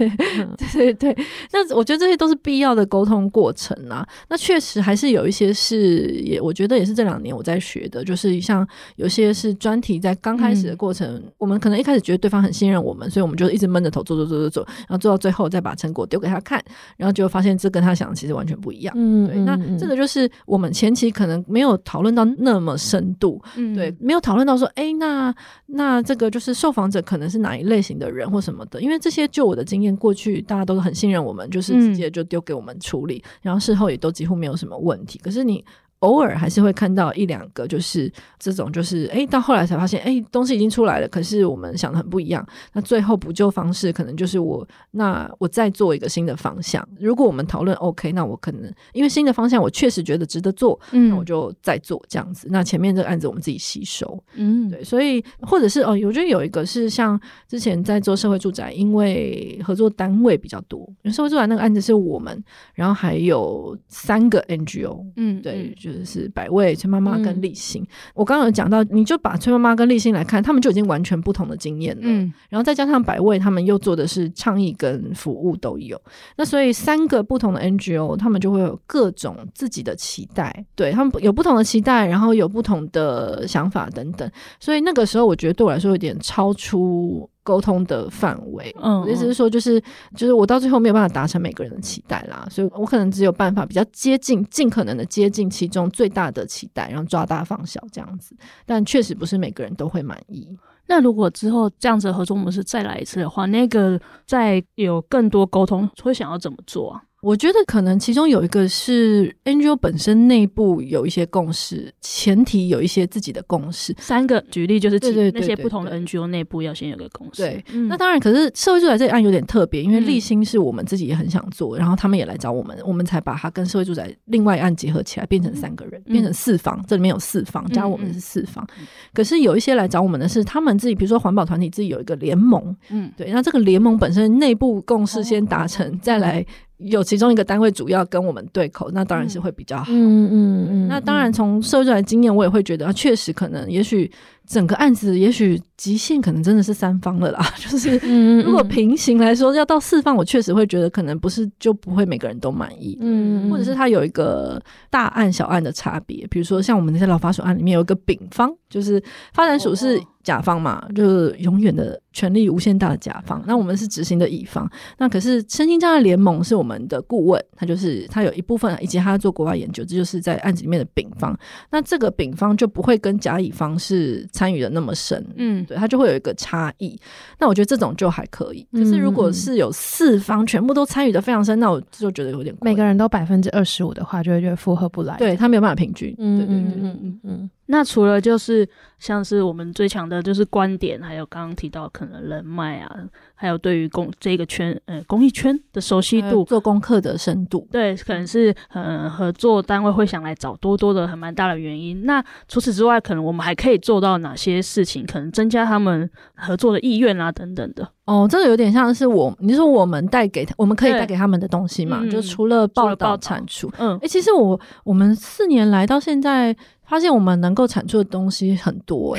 对对，那我觉得这些都是必要的沟通过程啊。那确实还是有一些是也，我觉得也是这两年我在学的，就是像有些是专题。在刚开始的过程，嗯、我们可能一开始觉得对方很信任我们，所以我们就一直闷着头做做做做做，然后做到最后再把成果丢给他看，然后就发现这跟他想的其实完全不一样。嗯，对，那这个就是我们前期可能没有讨论到那么深度，嗯，对，没有讨论到说，哎，那那这个就是受访者可能是哪一类型的人或什么的，因为这些就我的经验，过去大家都很信任我们，就是直接就丢给我们处理，嗯、然后事后也都几乎没有什么问题。可是你。偶尔还是会看到一两个，就是这种，就是哎，到后来才发现，哎，东西已经出来了，可是我们想的很不一样。那最后补救方式可能就是我，那我再做一个新的方向。如果我们讨论 OK，那我可能因为新的方向我确实觉得值得做，嗯，那我就再做这样子。那前面这个案子我们自己吸收，嗯，对。所以或者是哦，我觉得有一个是像之前在做社会住宅，因为合作单位比较多，因为社会住宅那个案子是我们，然后还有三个 NGO，嗯，对，就。就是百味、崔妈妈跟立新。嗯、我刚刚有讲到，你就把崔妈妈跟立新来看，他们就已经完全不同的经验了。嗯，然后再加上百味，他们又做的是倡议跟服务都有。那所以三个不同的 NGO，他们就会有各种自己的期待，对他们有不同的期待，然后有不同的想法等等。所以那个时候，我觉得对我来说有点超出。沟通的范围，嗯，意思是说，就是就是我到最后没有办法达成每个人的期待啦，所以我可能只有办法比较接近，尽可能的接近其中最大的期待，然后抓大放小这样子。但确实不是每个人都会满意。那如果之后这样子的合作模式再来一次的话，那个再有更多沟通，会想要怎么做啊？我觉得可能其中有一个是 NGO 本身内部有一些共识，前提有一些自己的共识。三个举例就是，对对那些不同的 NGO 内部要先有个共识。对，嗯、那当然，可是社会住宅这一案有点特别，因为立新是我们自己也很想做，嗯、然后他们也来找我们，我们才把它跟社会住宅另外一案结合起来，变成三个人，嗯、变成四方。这里面有四房，加我们是四房。嗯嗯、可是有一些来找我们的是他们自己，比如说环保团体自己有一个联盟，嗯，对，那这个联盟本身内部共识先达成，哦、再来。有其中一个单位主要跟我们对口，那当然是会比较好。嗯嗯嗯。那当然从社会转的经验，我也会觉得，确实可能，也许。整个案子也许极限可能真的是三方了啦，就是如果平行来说要到四方，我确实会觉得可能不是就不会每个人都满意，嗯，或者是它有一个大案小案的差别，比如说像我们那些劳法署案里面有一个丙方，就是发展署是甲方嘛，就是永远的权力无限大的甲方，那我们是执行的乙方，那可是身心障碍联盟是我们的顾问，他就是他有一部分以及他做国外研究，这就是在案子里面的丙方，那这个丙方就不会跟甲乙方是。参与的那么深，嗯，对，他就会有一个差异。那我觉得这种就还可以。可是如果是有四方全部都参与的非常深，那我就觉得有点每个人都百分之二十五的话，就会觉得负荷不来。对，他没有办法平均。嗯，对对对，嗯嗯嗯。那除了就是像是我们最强的就是观点，还有刚刚提到可能人脉啊，还有对于公这个圈呃公益圈的熟悉度、做功课的深度，对，可能是呃合作单位会想来找多多的很蛮大的原因。那除此之外，可能我们还可以做到哪些事情？可能增加他们合作的意愿啊等等的。哦，这个有点像是我，你说我们带给他，我们可以带给他们的东西嘛？嗯、就除了报道产出，嗯，哎、欸，其实我我们四年来到现在。发现我们能够产出的东西很多，す。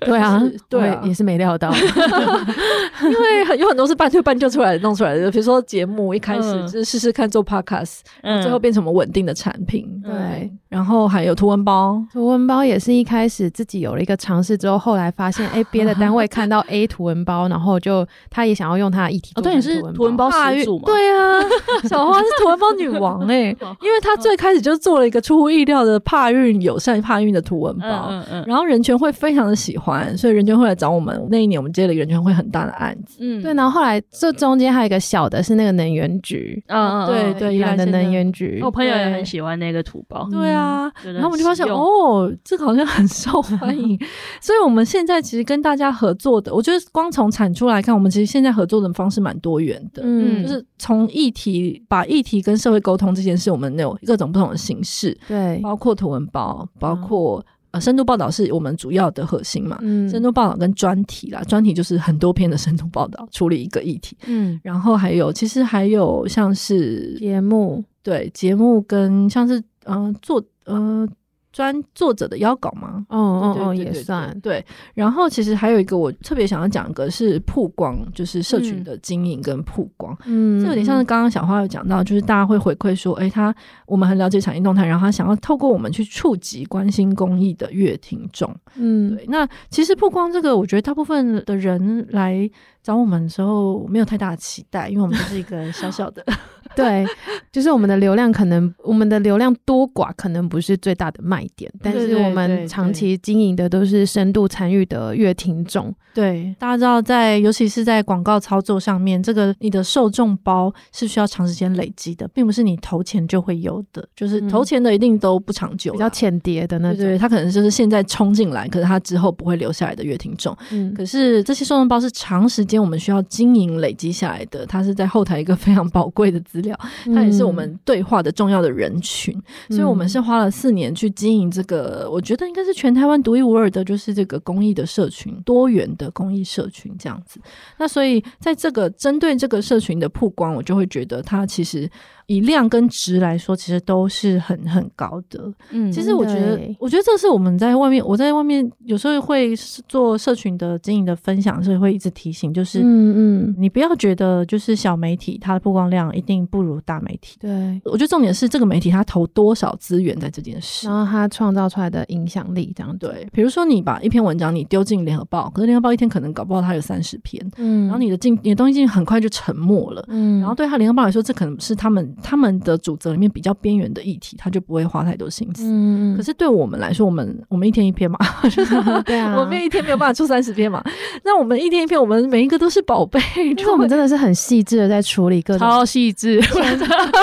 对啊，对，也是没料到，因为有很多是半推半就出来弄出来的。比如说节目一开始就是试试看做 podcast，最后变成我们稳定的产品。对，然后还有图文包，图文包也是一开始自己有了一个尝试之后，后来发现哎，别的单位看到 A 图文包，然后就他也想要用他的议题。哦，对，你是图文包始祖嘛？对啊，小花是图文包女王哎，因为她最开始就做了一个出乎意料的怕运友善怕运的图文包，然后人权会非常的喜欢，所以人权会来找我们。那一年我们接了人权会很大的案子，嗯，对。然后后来这中间还有一个小的，是那个能源局，嗯嗯，对对，宜兰的能源局，我朋友也很喜欢那个图包，对啊。然后我们就发现，哦，这个好像很受 欢迎。所以我们现在其实跟大家合作的，我觉得光从产出来看，我们其实现在合作的方式蛮多元的，嗯，就是从议题把议题跟社会沟通这件事，我们有各种不同的形式，对，包括图文包，包括呃深度报道是我们主要的核心嘛，嗯，深度报道跟专题啦，专题就是很多篇的深度报道处理一个议题，嗯，然后还有其实还有像是节目，对，节目跟像是嗯、呃、做呃。专作者的邀稿吗？哦哦哦，也算对。然后其实还有一个我特别想要讲个是曝光，就是社群的经营跟曝光。嗯，这有点像是刚刚小花有讲到，就是大家会回馈说，哎，他我们很了解产业动态，然后他想要透过我们去触及关心公益的乐听众。嗯，对。那其实曝光这个，我觉得大部分的人来找我们的时候没有太大的期待，因为我们就是一个小小的。对，就是我们的流量可能，我们的流量多寡可能不是最大的卖点，但是我们长期经营的都是深度参与的乐听众。对，大家知道在，在尤其是在广告操作上面，这个你的受众包是需要长时间累积的，并不是你投钱就会有的，就是投钱的一定都不长久，比较浅碟的那对，他可能就是现在冲进来，可是他之后不会留下来的乐听众。嗯，可是这些受众包是长时间我们需要经营累积下来的，它是在后台一个非常宝贵的资料。它也是我们对话的重要的人群，嗯、所以我们是花了四年去经营这个，我觉得应该是全台湾独一无二的，就是这个公益的社群，多元的公益社群这样子。那所以在这个针对这个社群的曝光，我就会觉得它其实。以量跟值来说，其实都是很很高的。嗯，其实我觉得，我觉得这是我们在外面，我在外面有时候会做社群的经营的分享，所以会一直提醒，就是嗯嗯，你不要觉得就是小媒体它的曝光量一定不如大媒体。对，我觉得重点是这个媒体它投多少资源在这件事，然后它创造出来的影响力这样。对，比如说你把一篇文章你丢进联合报，可是联合报一天可能搞不好它有三十篇，嗯，然后你的进你的东西进很快就沉默了，嗯，然后对他联合报来说，这可能是他们他们的主责里面比较边缘的议题，他就不会花太多心思，嗯，可是对我们来说，我们我们一天一篇嘛，对啊，我们一天没有办法出三十篇嘛，那我们一天一篇，我们每一个都是宝贝，就是我们真的是很细致的在处理各种，超细致，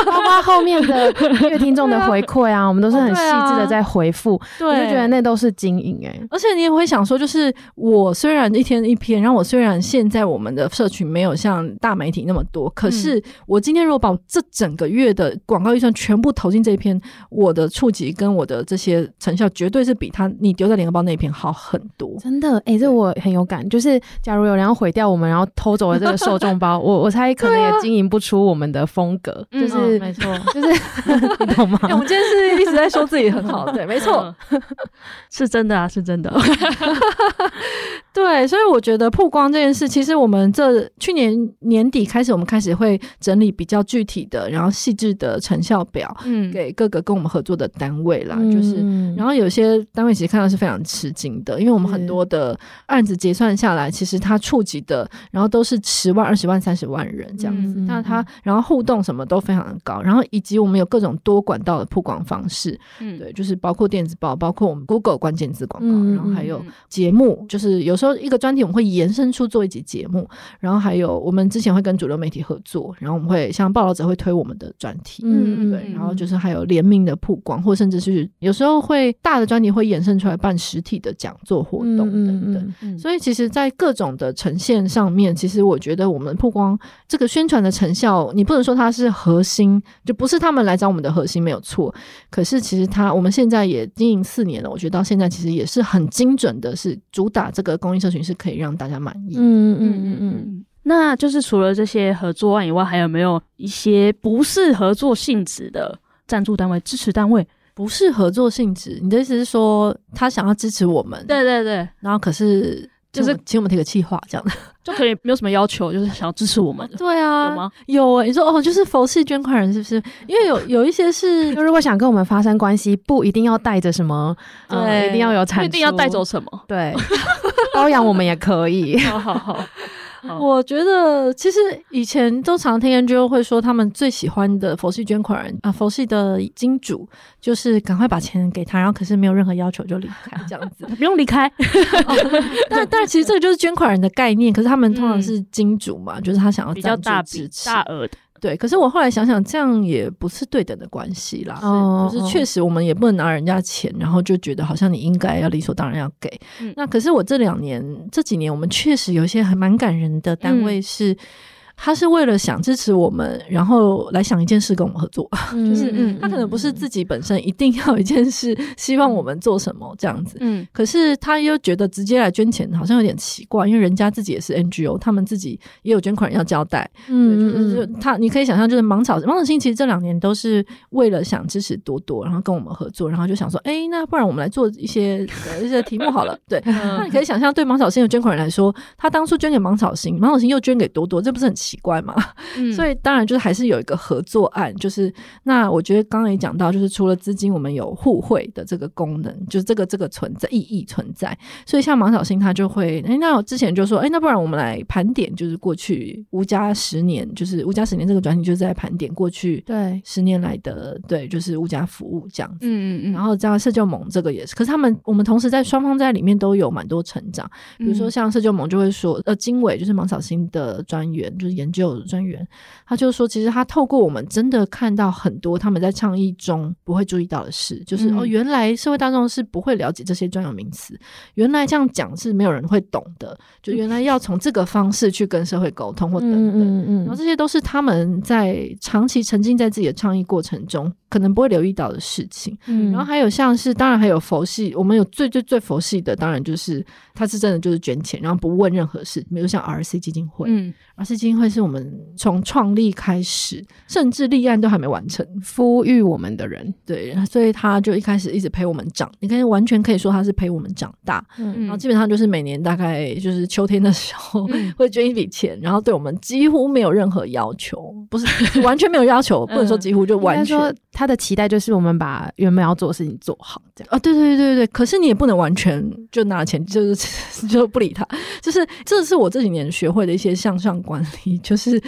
包括后面的乐听众的回馈啊，我们都是很细致的在回复，对，我就觉得那都是经营哎，而且你也会想说，就是我虽然一天一篇，然后我虽然现在我们的社群没有像大媒体那么多，可是我今天如果把这整个月的广告预算全部投进这一篇，我的触及跟我的这些成效，绝对是比他你丢在联合报那一篇好很多。真的，哎、欸，这我很有感。就是假如有人要毁掉我们，然后偷走了这个受众包，我我猜可能也经营不出我们的风格。啊、就是、嗯哦、没错，就是 你懂吗？我们今天是一直在说自己很好，对，没错，是真的啊，是真的。对，所以我觉得曝光这件事，其实我们这去年年底开始，我们开始会整理比较具体的，然后细致的成效表，嗯，给各个跟我们合作的单位啦。嗯、就是，然后有些单位其实看到是非常吃惊的，因为我们很多的案子结算下来，其实它触及的，然后都是十万、二十万、三十万人这样子。那、嗯、它，然后互动什么都非常的高，然后以及我们有各种多管道的曝光方式，嗯，对，就是包括电子报，包括我们 Google 关键字广告，嗯、然后还有节目，就是有时候。一个专题我们会延伸出做一集节目，然后还有我们之前会跟主流媒体合作，然后我们会像报道者会推我们的专题，嗯对，然后就是还有联名的曝光，或甚至是有时候会大的专题会衍生出来办实体的讲座活动等等。所以其实，在各种的呈现上面，其实我觉得我们曝光这个宣传的成效，你不能说它是核心，就不是他们来找我们的核心没有错。可是其实它我们现在也经营四年了，我觉得到现在其实也是很精准的，是主打这个公益社群是可以让大家满意。嗯嗯嗯嗯，那就是除了这些合作案以外，还有没有一些不是合作性质的赞助单位、支持单位？不是合作性质，你的意思是说他想要支持我们？对对对，然后可是。就是请我们提个计划这样的，就可以没有什么要求，就是想要支持我们。对啊，有吗？有你说哦，就是佛系捐款人是不是？因为有 有一些是，就如果想跟我们发生关系，不一定要带着什么，对、嗯，一定要有产，一定要带走什么，对，包养我们也可以。好好好。我觉得其实以前都常听 NGO 会说，他们最喜欢的佛系捐款人啊，佛系的金主，就是赶快把钱给他，然后可是没有任何要求就离开，这样子 不用离开。哦、但但其实这个就是捐款人的概念，可是他们通常是金主嘛，嗯、就是他想要比较大支持大额的。对，可是我后来想想，这样也不是对等的关系啦。哦，就是确实我们也不能拿人家钱，然后就觉得好像你应该要理所当然要给。嗯、那可是我这两年这几年，我们确实有一些还蛮感人的单位是。嗯他是为了想支持我们，然后来想一件事跟我们合作，嗯、就是他可能不是自己本身一定要一件事希望我们做什么这样子，嗯，可是他又觉得直接来捐钱好像有点奇怪，因为人家自己也是 NGO，他们自己也有捐款人要交代，嗯，就是他你可以想象，就是芒草芒草心其实这两年都是为了想支持多多，然后跟我们合作，然后就想说，哎，那不然我们来做一些一些题目好了，对，那你可以想象，对芒草心的捐款人来说，他当初捐给芒草心，芒草心又捐给多多，这不是很奇怪嘛，嗯、所以当然就是还是有一个合作案，就是那我觉得刚刚也讲到，就是除了资金，我们有互惠的这个功能，就是这个这个存在意义存在。所以像芒小新他就会，哎，那我之前就说，哎，那不然我们来盘点，就是过去吴家十年，就是吴家十年这个专题就是在盘点过去对十年来的对，就是吴家服务这样子。嗯嗯嗯。然后这样社救盟这个也是，可是他们我们同时在双方在里面都有蛮多成长，比如说像社救盟就会说，呃，经纬就是芒小新的专员，就是研究。专员，他就说，其实他透过我们真的看到很多他们在倡议中不会注意到的事，就是、嗯、哦，原来社会大众是不会了解这些专有名词，原来这样讲是没有人会懂的，就原来要从这个方式去跟社会沟通或等等，嗯嗯嗯、然后这些都是他们在长期沉浸在自己的倡议过程中可能不会留意到的事情。嗯、然后还有像是，当然还有佛系，我们有最最最佛系的，当然就是他是真的就是捐钱，然后不问任何事，比如像 RC 基金会，嗯，RC 基金会。会是我们从创立开始，甚至立案都还没完成，呼吁我们的人。对，所以他就一开始一直陪我们长，你可以完全可以说他是陪我们长大。嗯，然后基本上就是每年大概就是秋天的时候 会捐一笔钱，然后对我们几乎没有任何要求，不是完全没有要求，不能说几乎就完全。他的期待就是我们把原本要做的事情做好，这样啊，对对对对对。可是你也不能完全就拿钱，就是 就不理他，就是这是我这几年学会的一些向上管理，就是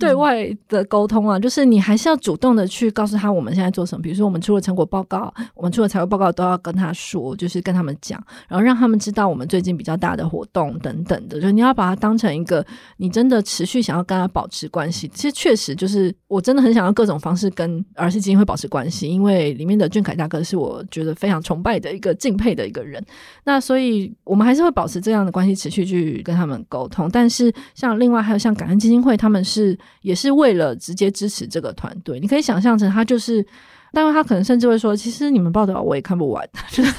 对外的沟通啊，就是你还是要主动的去告诉他我们现在做什么。比如说我们出了成果报告，我们出了财务报告都要跟他说，就是跟他们讲，然后让他们知道我们最近比较大的活动等等的。就你要把它当成一个你真的持续想要跟他保持关系。其实确实就是我真的很想要各种方式跟儿戏基金会保持关系，因为里面的俊凯大哥是我觉得非常崇拜的一个敬佩的一个人。那所以我们还是会保持这样的关系，持续去跟他们沟通。但是像另外还有像感恩基金会，他们是也是为了直接支持这个团队，你可以想象成他就是。但是他可能甚至会说，其实你们报道我也看不完，就是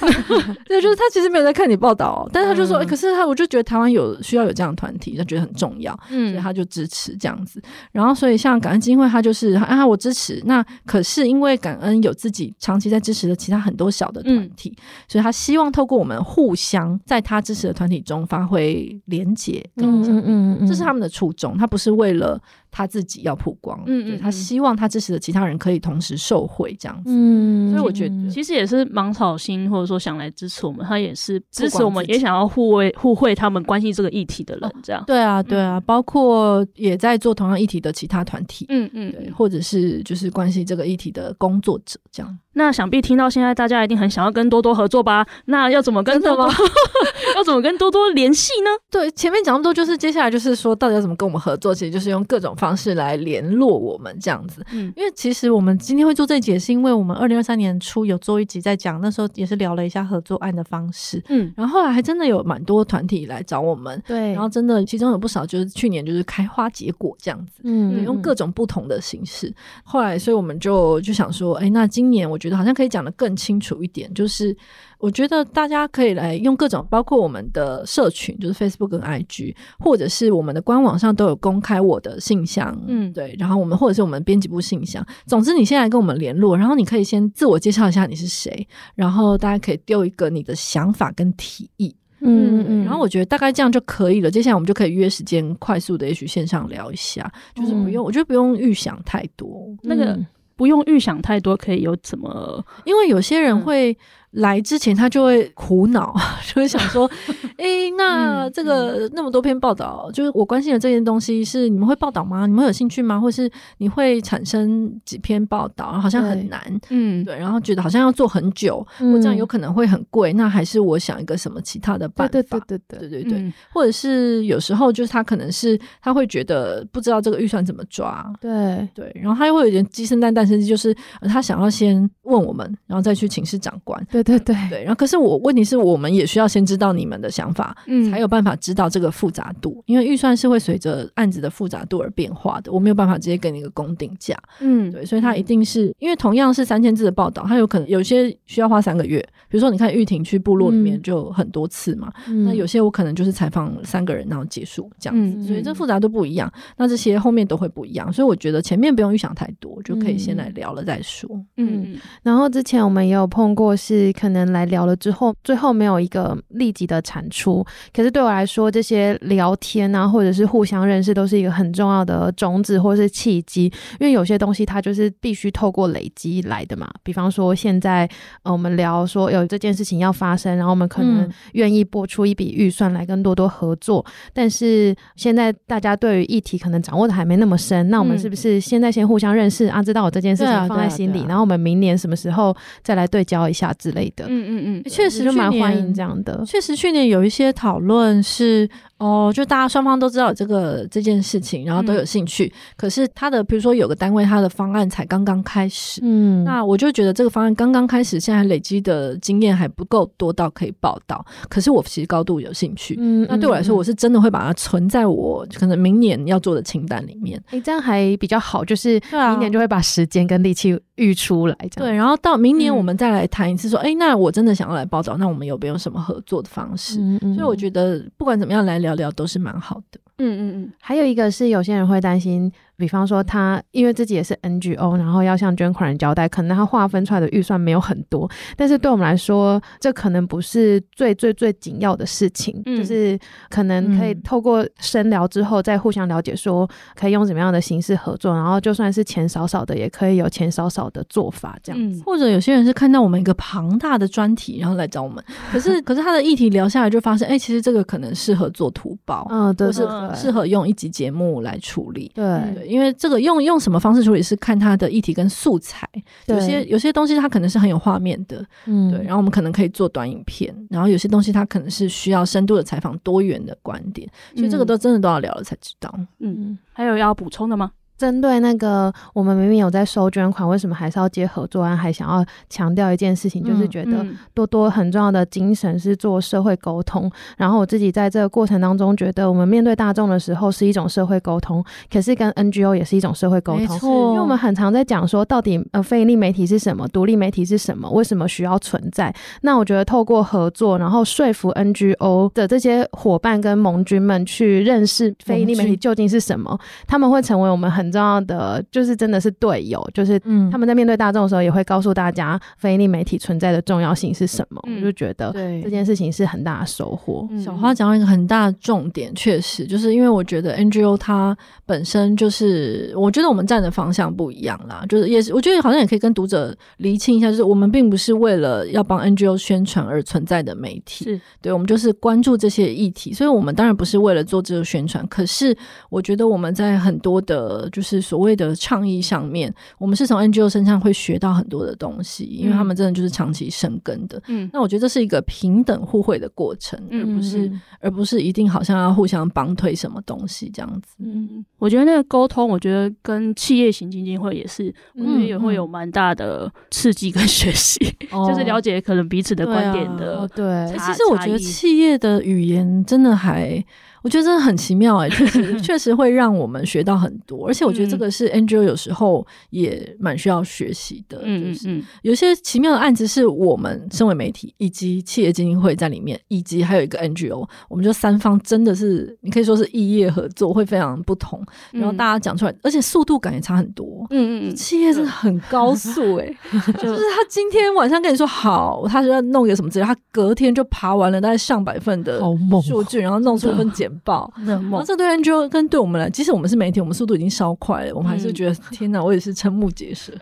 对，就是他其实没有在看你报道，但是他就说，欸、可是他我就觉得台湾有需要有这样的团体，他觉得很重要，嗯，所以他就支持这样子。然后所以像感恩基金会，他就是啊，我支持。那可是因为感恩有自己长期在支持的其他很多小的团体，嗯、所以他希望透过我们互相在他支持的团体中发挥连结，嗯嗯嗯，嗯，这是他们的初衷，他不是为了。他自己要曝光，嗯，对，他希望他支持的其他人可以同时受惠，这样子。嗯，所以我觉得其实也是芒草心，或者说想来支持我们，他也是支持我们，也想要互惠互惠他们关心这个议题的人，这样。对啊，对啊，包括也在做同样议题的其他团体，嗯嗯，对，或者是就是关系这个议题的工作者，这样。那想必听到现在，大家一定很想要跟多多合作吧？那要怎么跟多多？要怎么跟多多联系呢？对，前面讲那么多，就是接下来就是说，到底要怎么跟我们合作？其实就是用各种方式来联络我们这样子。嗯，因为其实我们今天会做这一节，是因为我们二零二三年初有做一集在讲，那时候也是聊了一下合作案的方式。嗯，然后后来还真的有蛮多团体来找我们。对，然后真的其中有不少就是去年就是开花结果这样子。嗯，用各种不同的形式。后来，所以我们就就想说，哎，那今年我觉得。觉得好像可以讲的更清楚一点，就是我觉得大家可以来用各种，包括我们的社群，就是 Facebook 跟 IG，或者是我们的官网上都有公开我的信箱，嗯，对，然后我们或者是我们编辑部信箱，总之你先来跟我们联络，然后你可以先自我介绍一下你是谁，然后大家可以丢一个你的想法跟提议，嗯嗯，然后我觉得大概这样就可以了。接下来我们就可以约时间，快速的也许线上聊一下，就是不用，嗯、我觉得不用预想太多，那个。不用预想太多，可以有怎么？因为有些人会。来之前，他就会苦恼，就会想说：“哎、欸，那这个那么多篇报道，就是我关心的这件东西，是你们会报道吗？你们有兴趣吗？或是你会产生几篇报道？好像很难，嗯，对，然后觉得好像要做很久，嗯、或这样有可能会很贵。那还是我想一个什么其他的办法？对对对对对对对，嗯、或者是有时候就是他可能是他会觉得不知道这个预算怎么抓，对对，然后他又会有点鸡生蛋蛋生鸡，就是他想要先问我们，然后再去请示长官。”对对对对，然后可是我问题是我们也需要先知道你们的想法，嗯，才有办法知道这个复杂度，因为预算是会随着案子的复杂度而变化的，我没有办法直接给你一个公定价，嗯，对，所以它一定是因为同样是三千字的报道，它有可能有些需要花三个月，比如说你看玉婷去部落里面就很多次嘛，嗯，那有些我可能就是采访三个人然后结束这样子，嗯，所以这复杂度不一样，那这些后面都会不一样，所以我觉得前面不用预想太多，就可以先来聊了再说，嗯，嗯，然后之前我们也有碰过是可能。来聊了之后，最后没有一个立即的产出。可是对我来说，这些聊天啊，或者是互相认识，都是一个很重要的种子或者是契机。因为有些东西它就是必须透过累积来的嘛。比方说，现在呃，我们聊说有这件事情要发生，然后我们可能愿意拨出一笔预算来跟多多合作。嗯、但是现在大家对于议题可能掌握的还没那么深，那我们是不是现在先互相认识啊？知道我这件事情放在心里，然后我们明年什么时候再来对焦一下之类的。嗯嗯嗯，确实就蛮欢迎这样的。确实去年有一些讨论是。哦，就大家双方都知道这个这件事情，然后都有兴趣。嗯、可是他的，比如说有个单位，他的方案才刚刚开始，嗯，那我就觉得这个方案刚刚开始，现在累积的经验还不够多到可以报道。可是我其实高度有兴趣，嗯，那对我来说，我是真的会把它存在我可能明年要做的清单里面。诶，这样还比较好，就是明年就会把时间跟力气预出来，这样对。然后到明年我们再来谈一次，说，诶、嗯，那我真的想要来报道，那我们有没有什么合作的方式？嗯嗯，所以我觉得不管怎么样来。聊聊都是蛮好的。嗯嗯嗯，还有一个是有些人会担心。比方说，他因为自己也是 NGO，然后要向捐款人交代，可能他划分出来的预算没有很多，但是对我们来说，这可能不是最最最紧要的事情，嗯、就是可能可以透过深聊之后，再互相了解，说可以用怎么样的形式合作，然后就算是钱少少的，也可以有钱少少的做法这样子。嗯、或者有些人是看到我们一个庞大的专题，然后来找我们，可是可是他的议题聊下来，就发现，哎、欸，其实这个可能适合做图报，嗯，对，或是适合用一集节目来处理，对，对，因为这个用。用什么方式处理是看它的议题跟素材，有些有些东西它可能是很有画面的，嗯，对，然后我们可能可以做短影片，然后有些东西它可能是需要深度的采访，多元的观点，所以这个都真的都要聊了才知道。嗯，还有要补充的吗？针对那个，我们明明有在收捐款，为什么还是要接合作案？还想要强调一件事情，就是觉得多多很重要的精神是做社会沟通。然后我自己在这个过程当中，觉得我们面对大众的时候是一种社会沟通，可是跟 NGO 也是一种社会沟通。因为我们很常在讲说，到底呃非盈利媒体是什么，独立媒体是什么，为什么需要存在？那我觉得透过合作，然后说服 NGO 的这些伙伴跟盟军们去认识非盈利媒体究竟是什么，他们会成为我们很。很重要的就是真的是队友，就是他们在面对大众的时候，也会告诉大家非营利媒体存在的重要性是什么。嗯、我就觉得这件事情是很大的收获。小花讲到一个很大的重点，确实就是因为我觉得 NGO 它本身就是，我觉得我们站的方向不一样啦，就是也是我觉得好像也可以跟读者厘清一下，就是我们并不是为了要帮 NGO 宣传而存在的媒体，是对，我们就是关注这些议题，所以我们当然不是为了做这个宣传，可是我觉得我们在很多的。就是所谓的倡议上面，我们是从 NGO 身上会学到很多的东西，因为他们真的就是长期生根的。嗯，那我觉得这是一个平等互惠的过程，而不是而不是一定好像要互相帮推什么东西这样子。嗯，我觉得那个沟通，我觉得跟企业型基金会也是，我觉得也会有蛮大的刺激跟 学习，就是了解可能彼此的观点的。对，其实我觉得企业的语言真的还。我觉得真的很奇妙哎、欸，确实 确实会让我们学到很多，而且我觉得这个是 NGO 有时候也蛮需要学习的。嗯嗯，有些奇妙的案子是我们身为媒体以及企业基金会在里面，以及还有一个 NGO，我们就三方真的是你可以说是异业合作，会非常不同。然后大家讲出来，而且速度感也差很多。嗯嗯，企业真的很高速哎、欸，就是他今天晚上跟你说好，他是要弄一个什么资料，他隔天就爬完了大概上百份的数据，然后弄出一份简报，然后这对 NGO 跟对我们来，即使我们是媒体，我们速度已经稍快了，我们还是觉得、嗯、天哪，我也是瞠目结舌。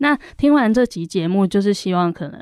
那听完这集节目，就是希望可能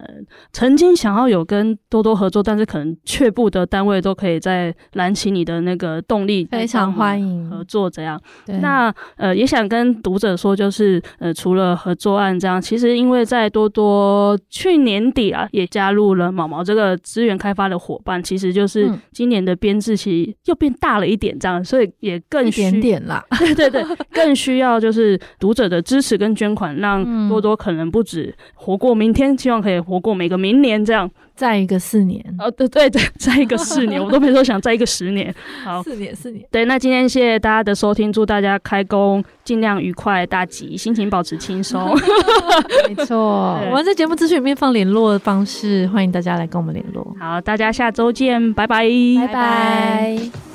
曾经想要有跟多多合作，但是可能却步的单位，都可以再燃起你的那个动力，非常欢迎合作。这样，那呃也想跟读者说，就是呃除了合作案这样，其实因为在多多去年底啊，也加入了毛毛这个资源开发的伙伴，其实就是今年的编制其实又变大了一点，这样，所以也更需一 点点啦，对对对，更需要就是读者的支持跟捐款，让多多。说可能不止活过明天，希望可以活过每个明年，这样再一个四年。哦，对对对，再一个四年，我都没说想再一个十年。好，四年四年。对，那今天谢谢大家的收听，祝大家开工尽量愉快，大吉，心情保持轻松。没错，我们在节目资讯里面放联络的方式，欢迎大家来跟我们联络。好，大家下周见，拜拜，拜拜。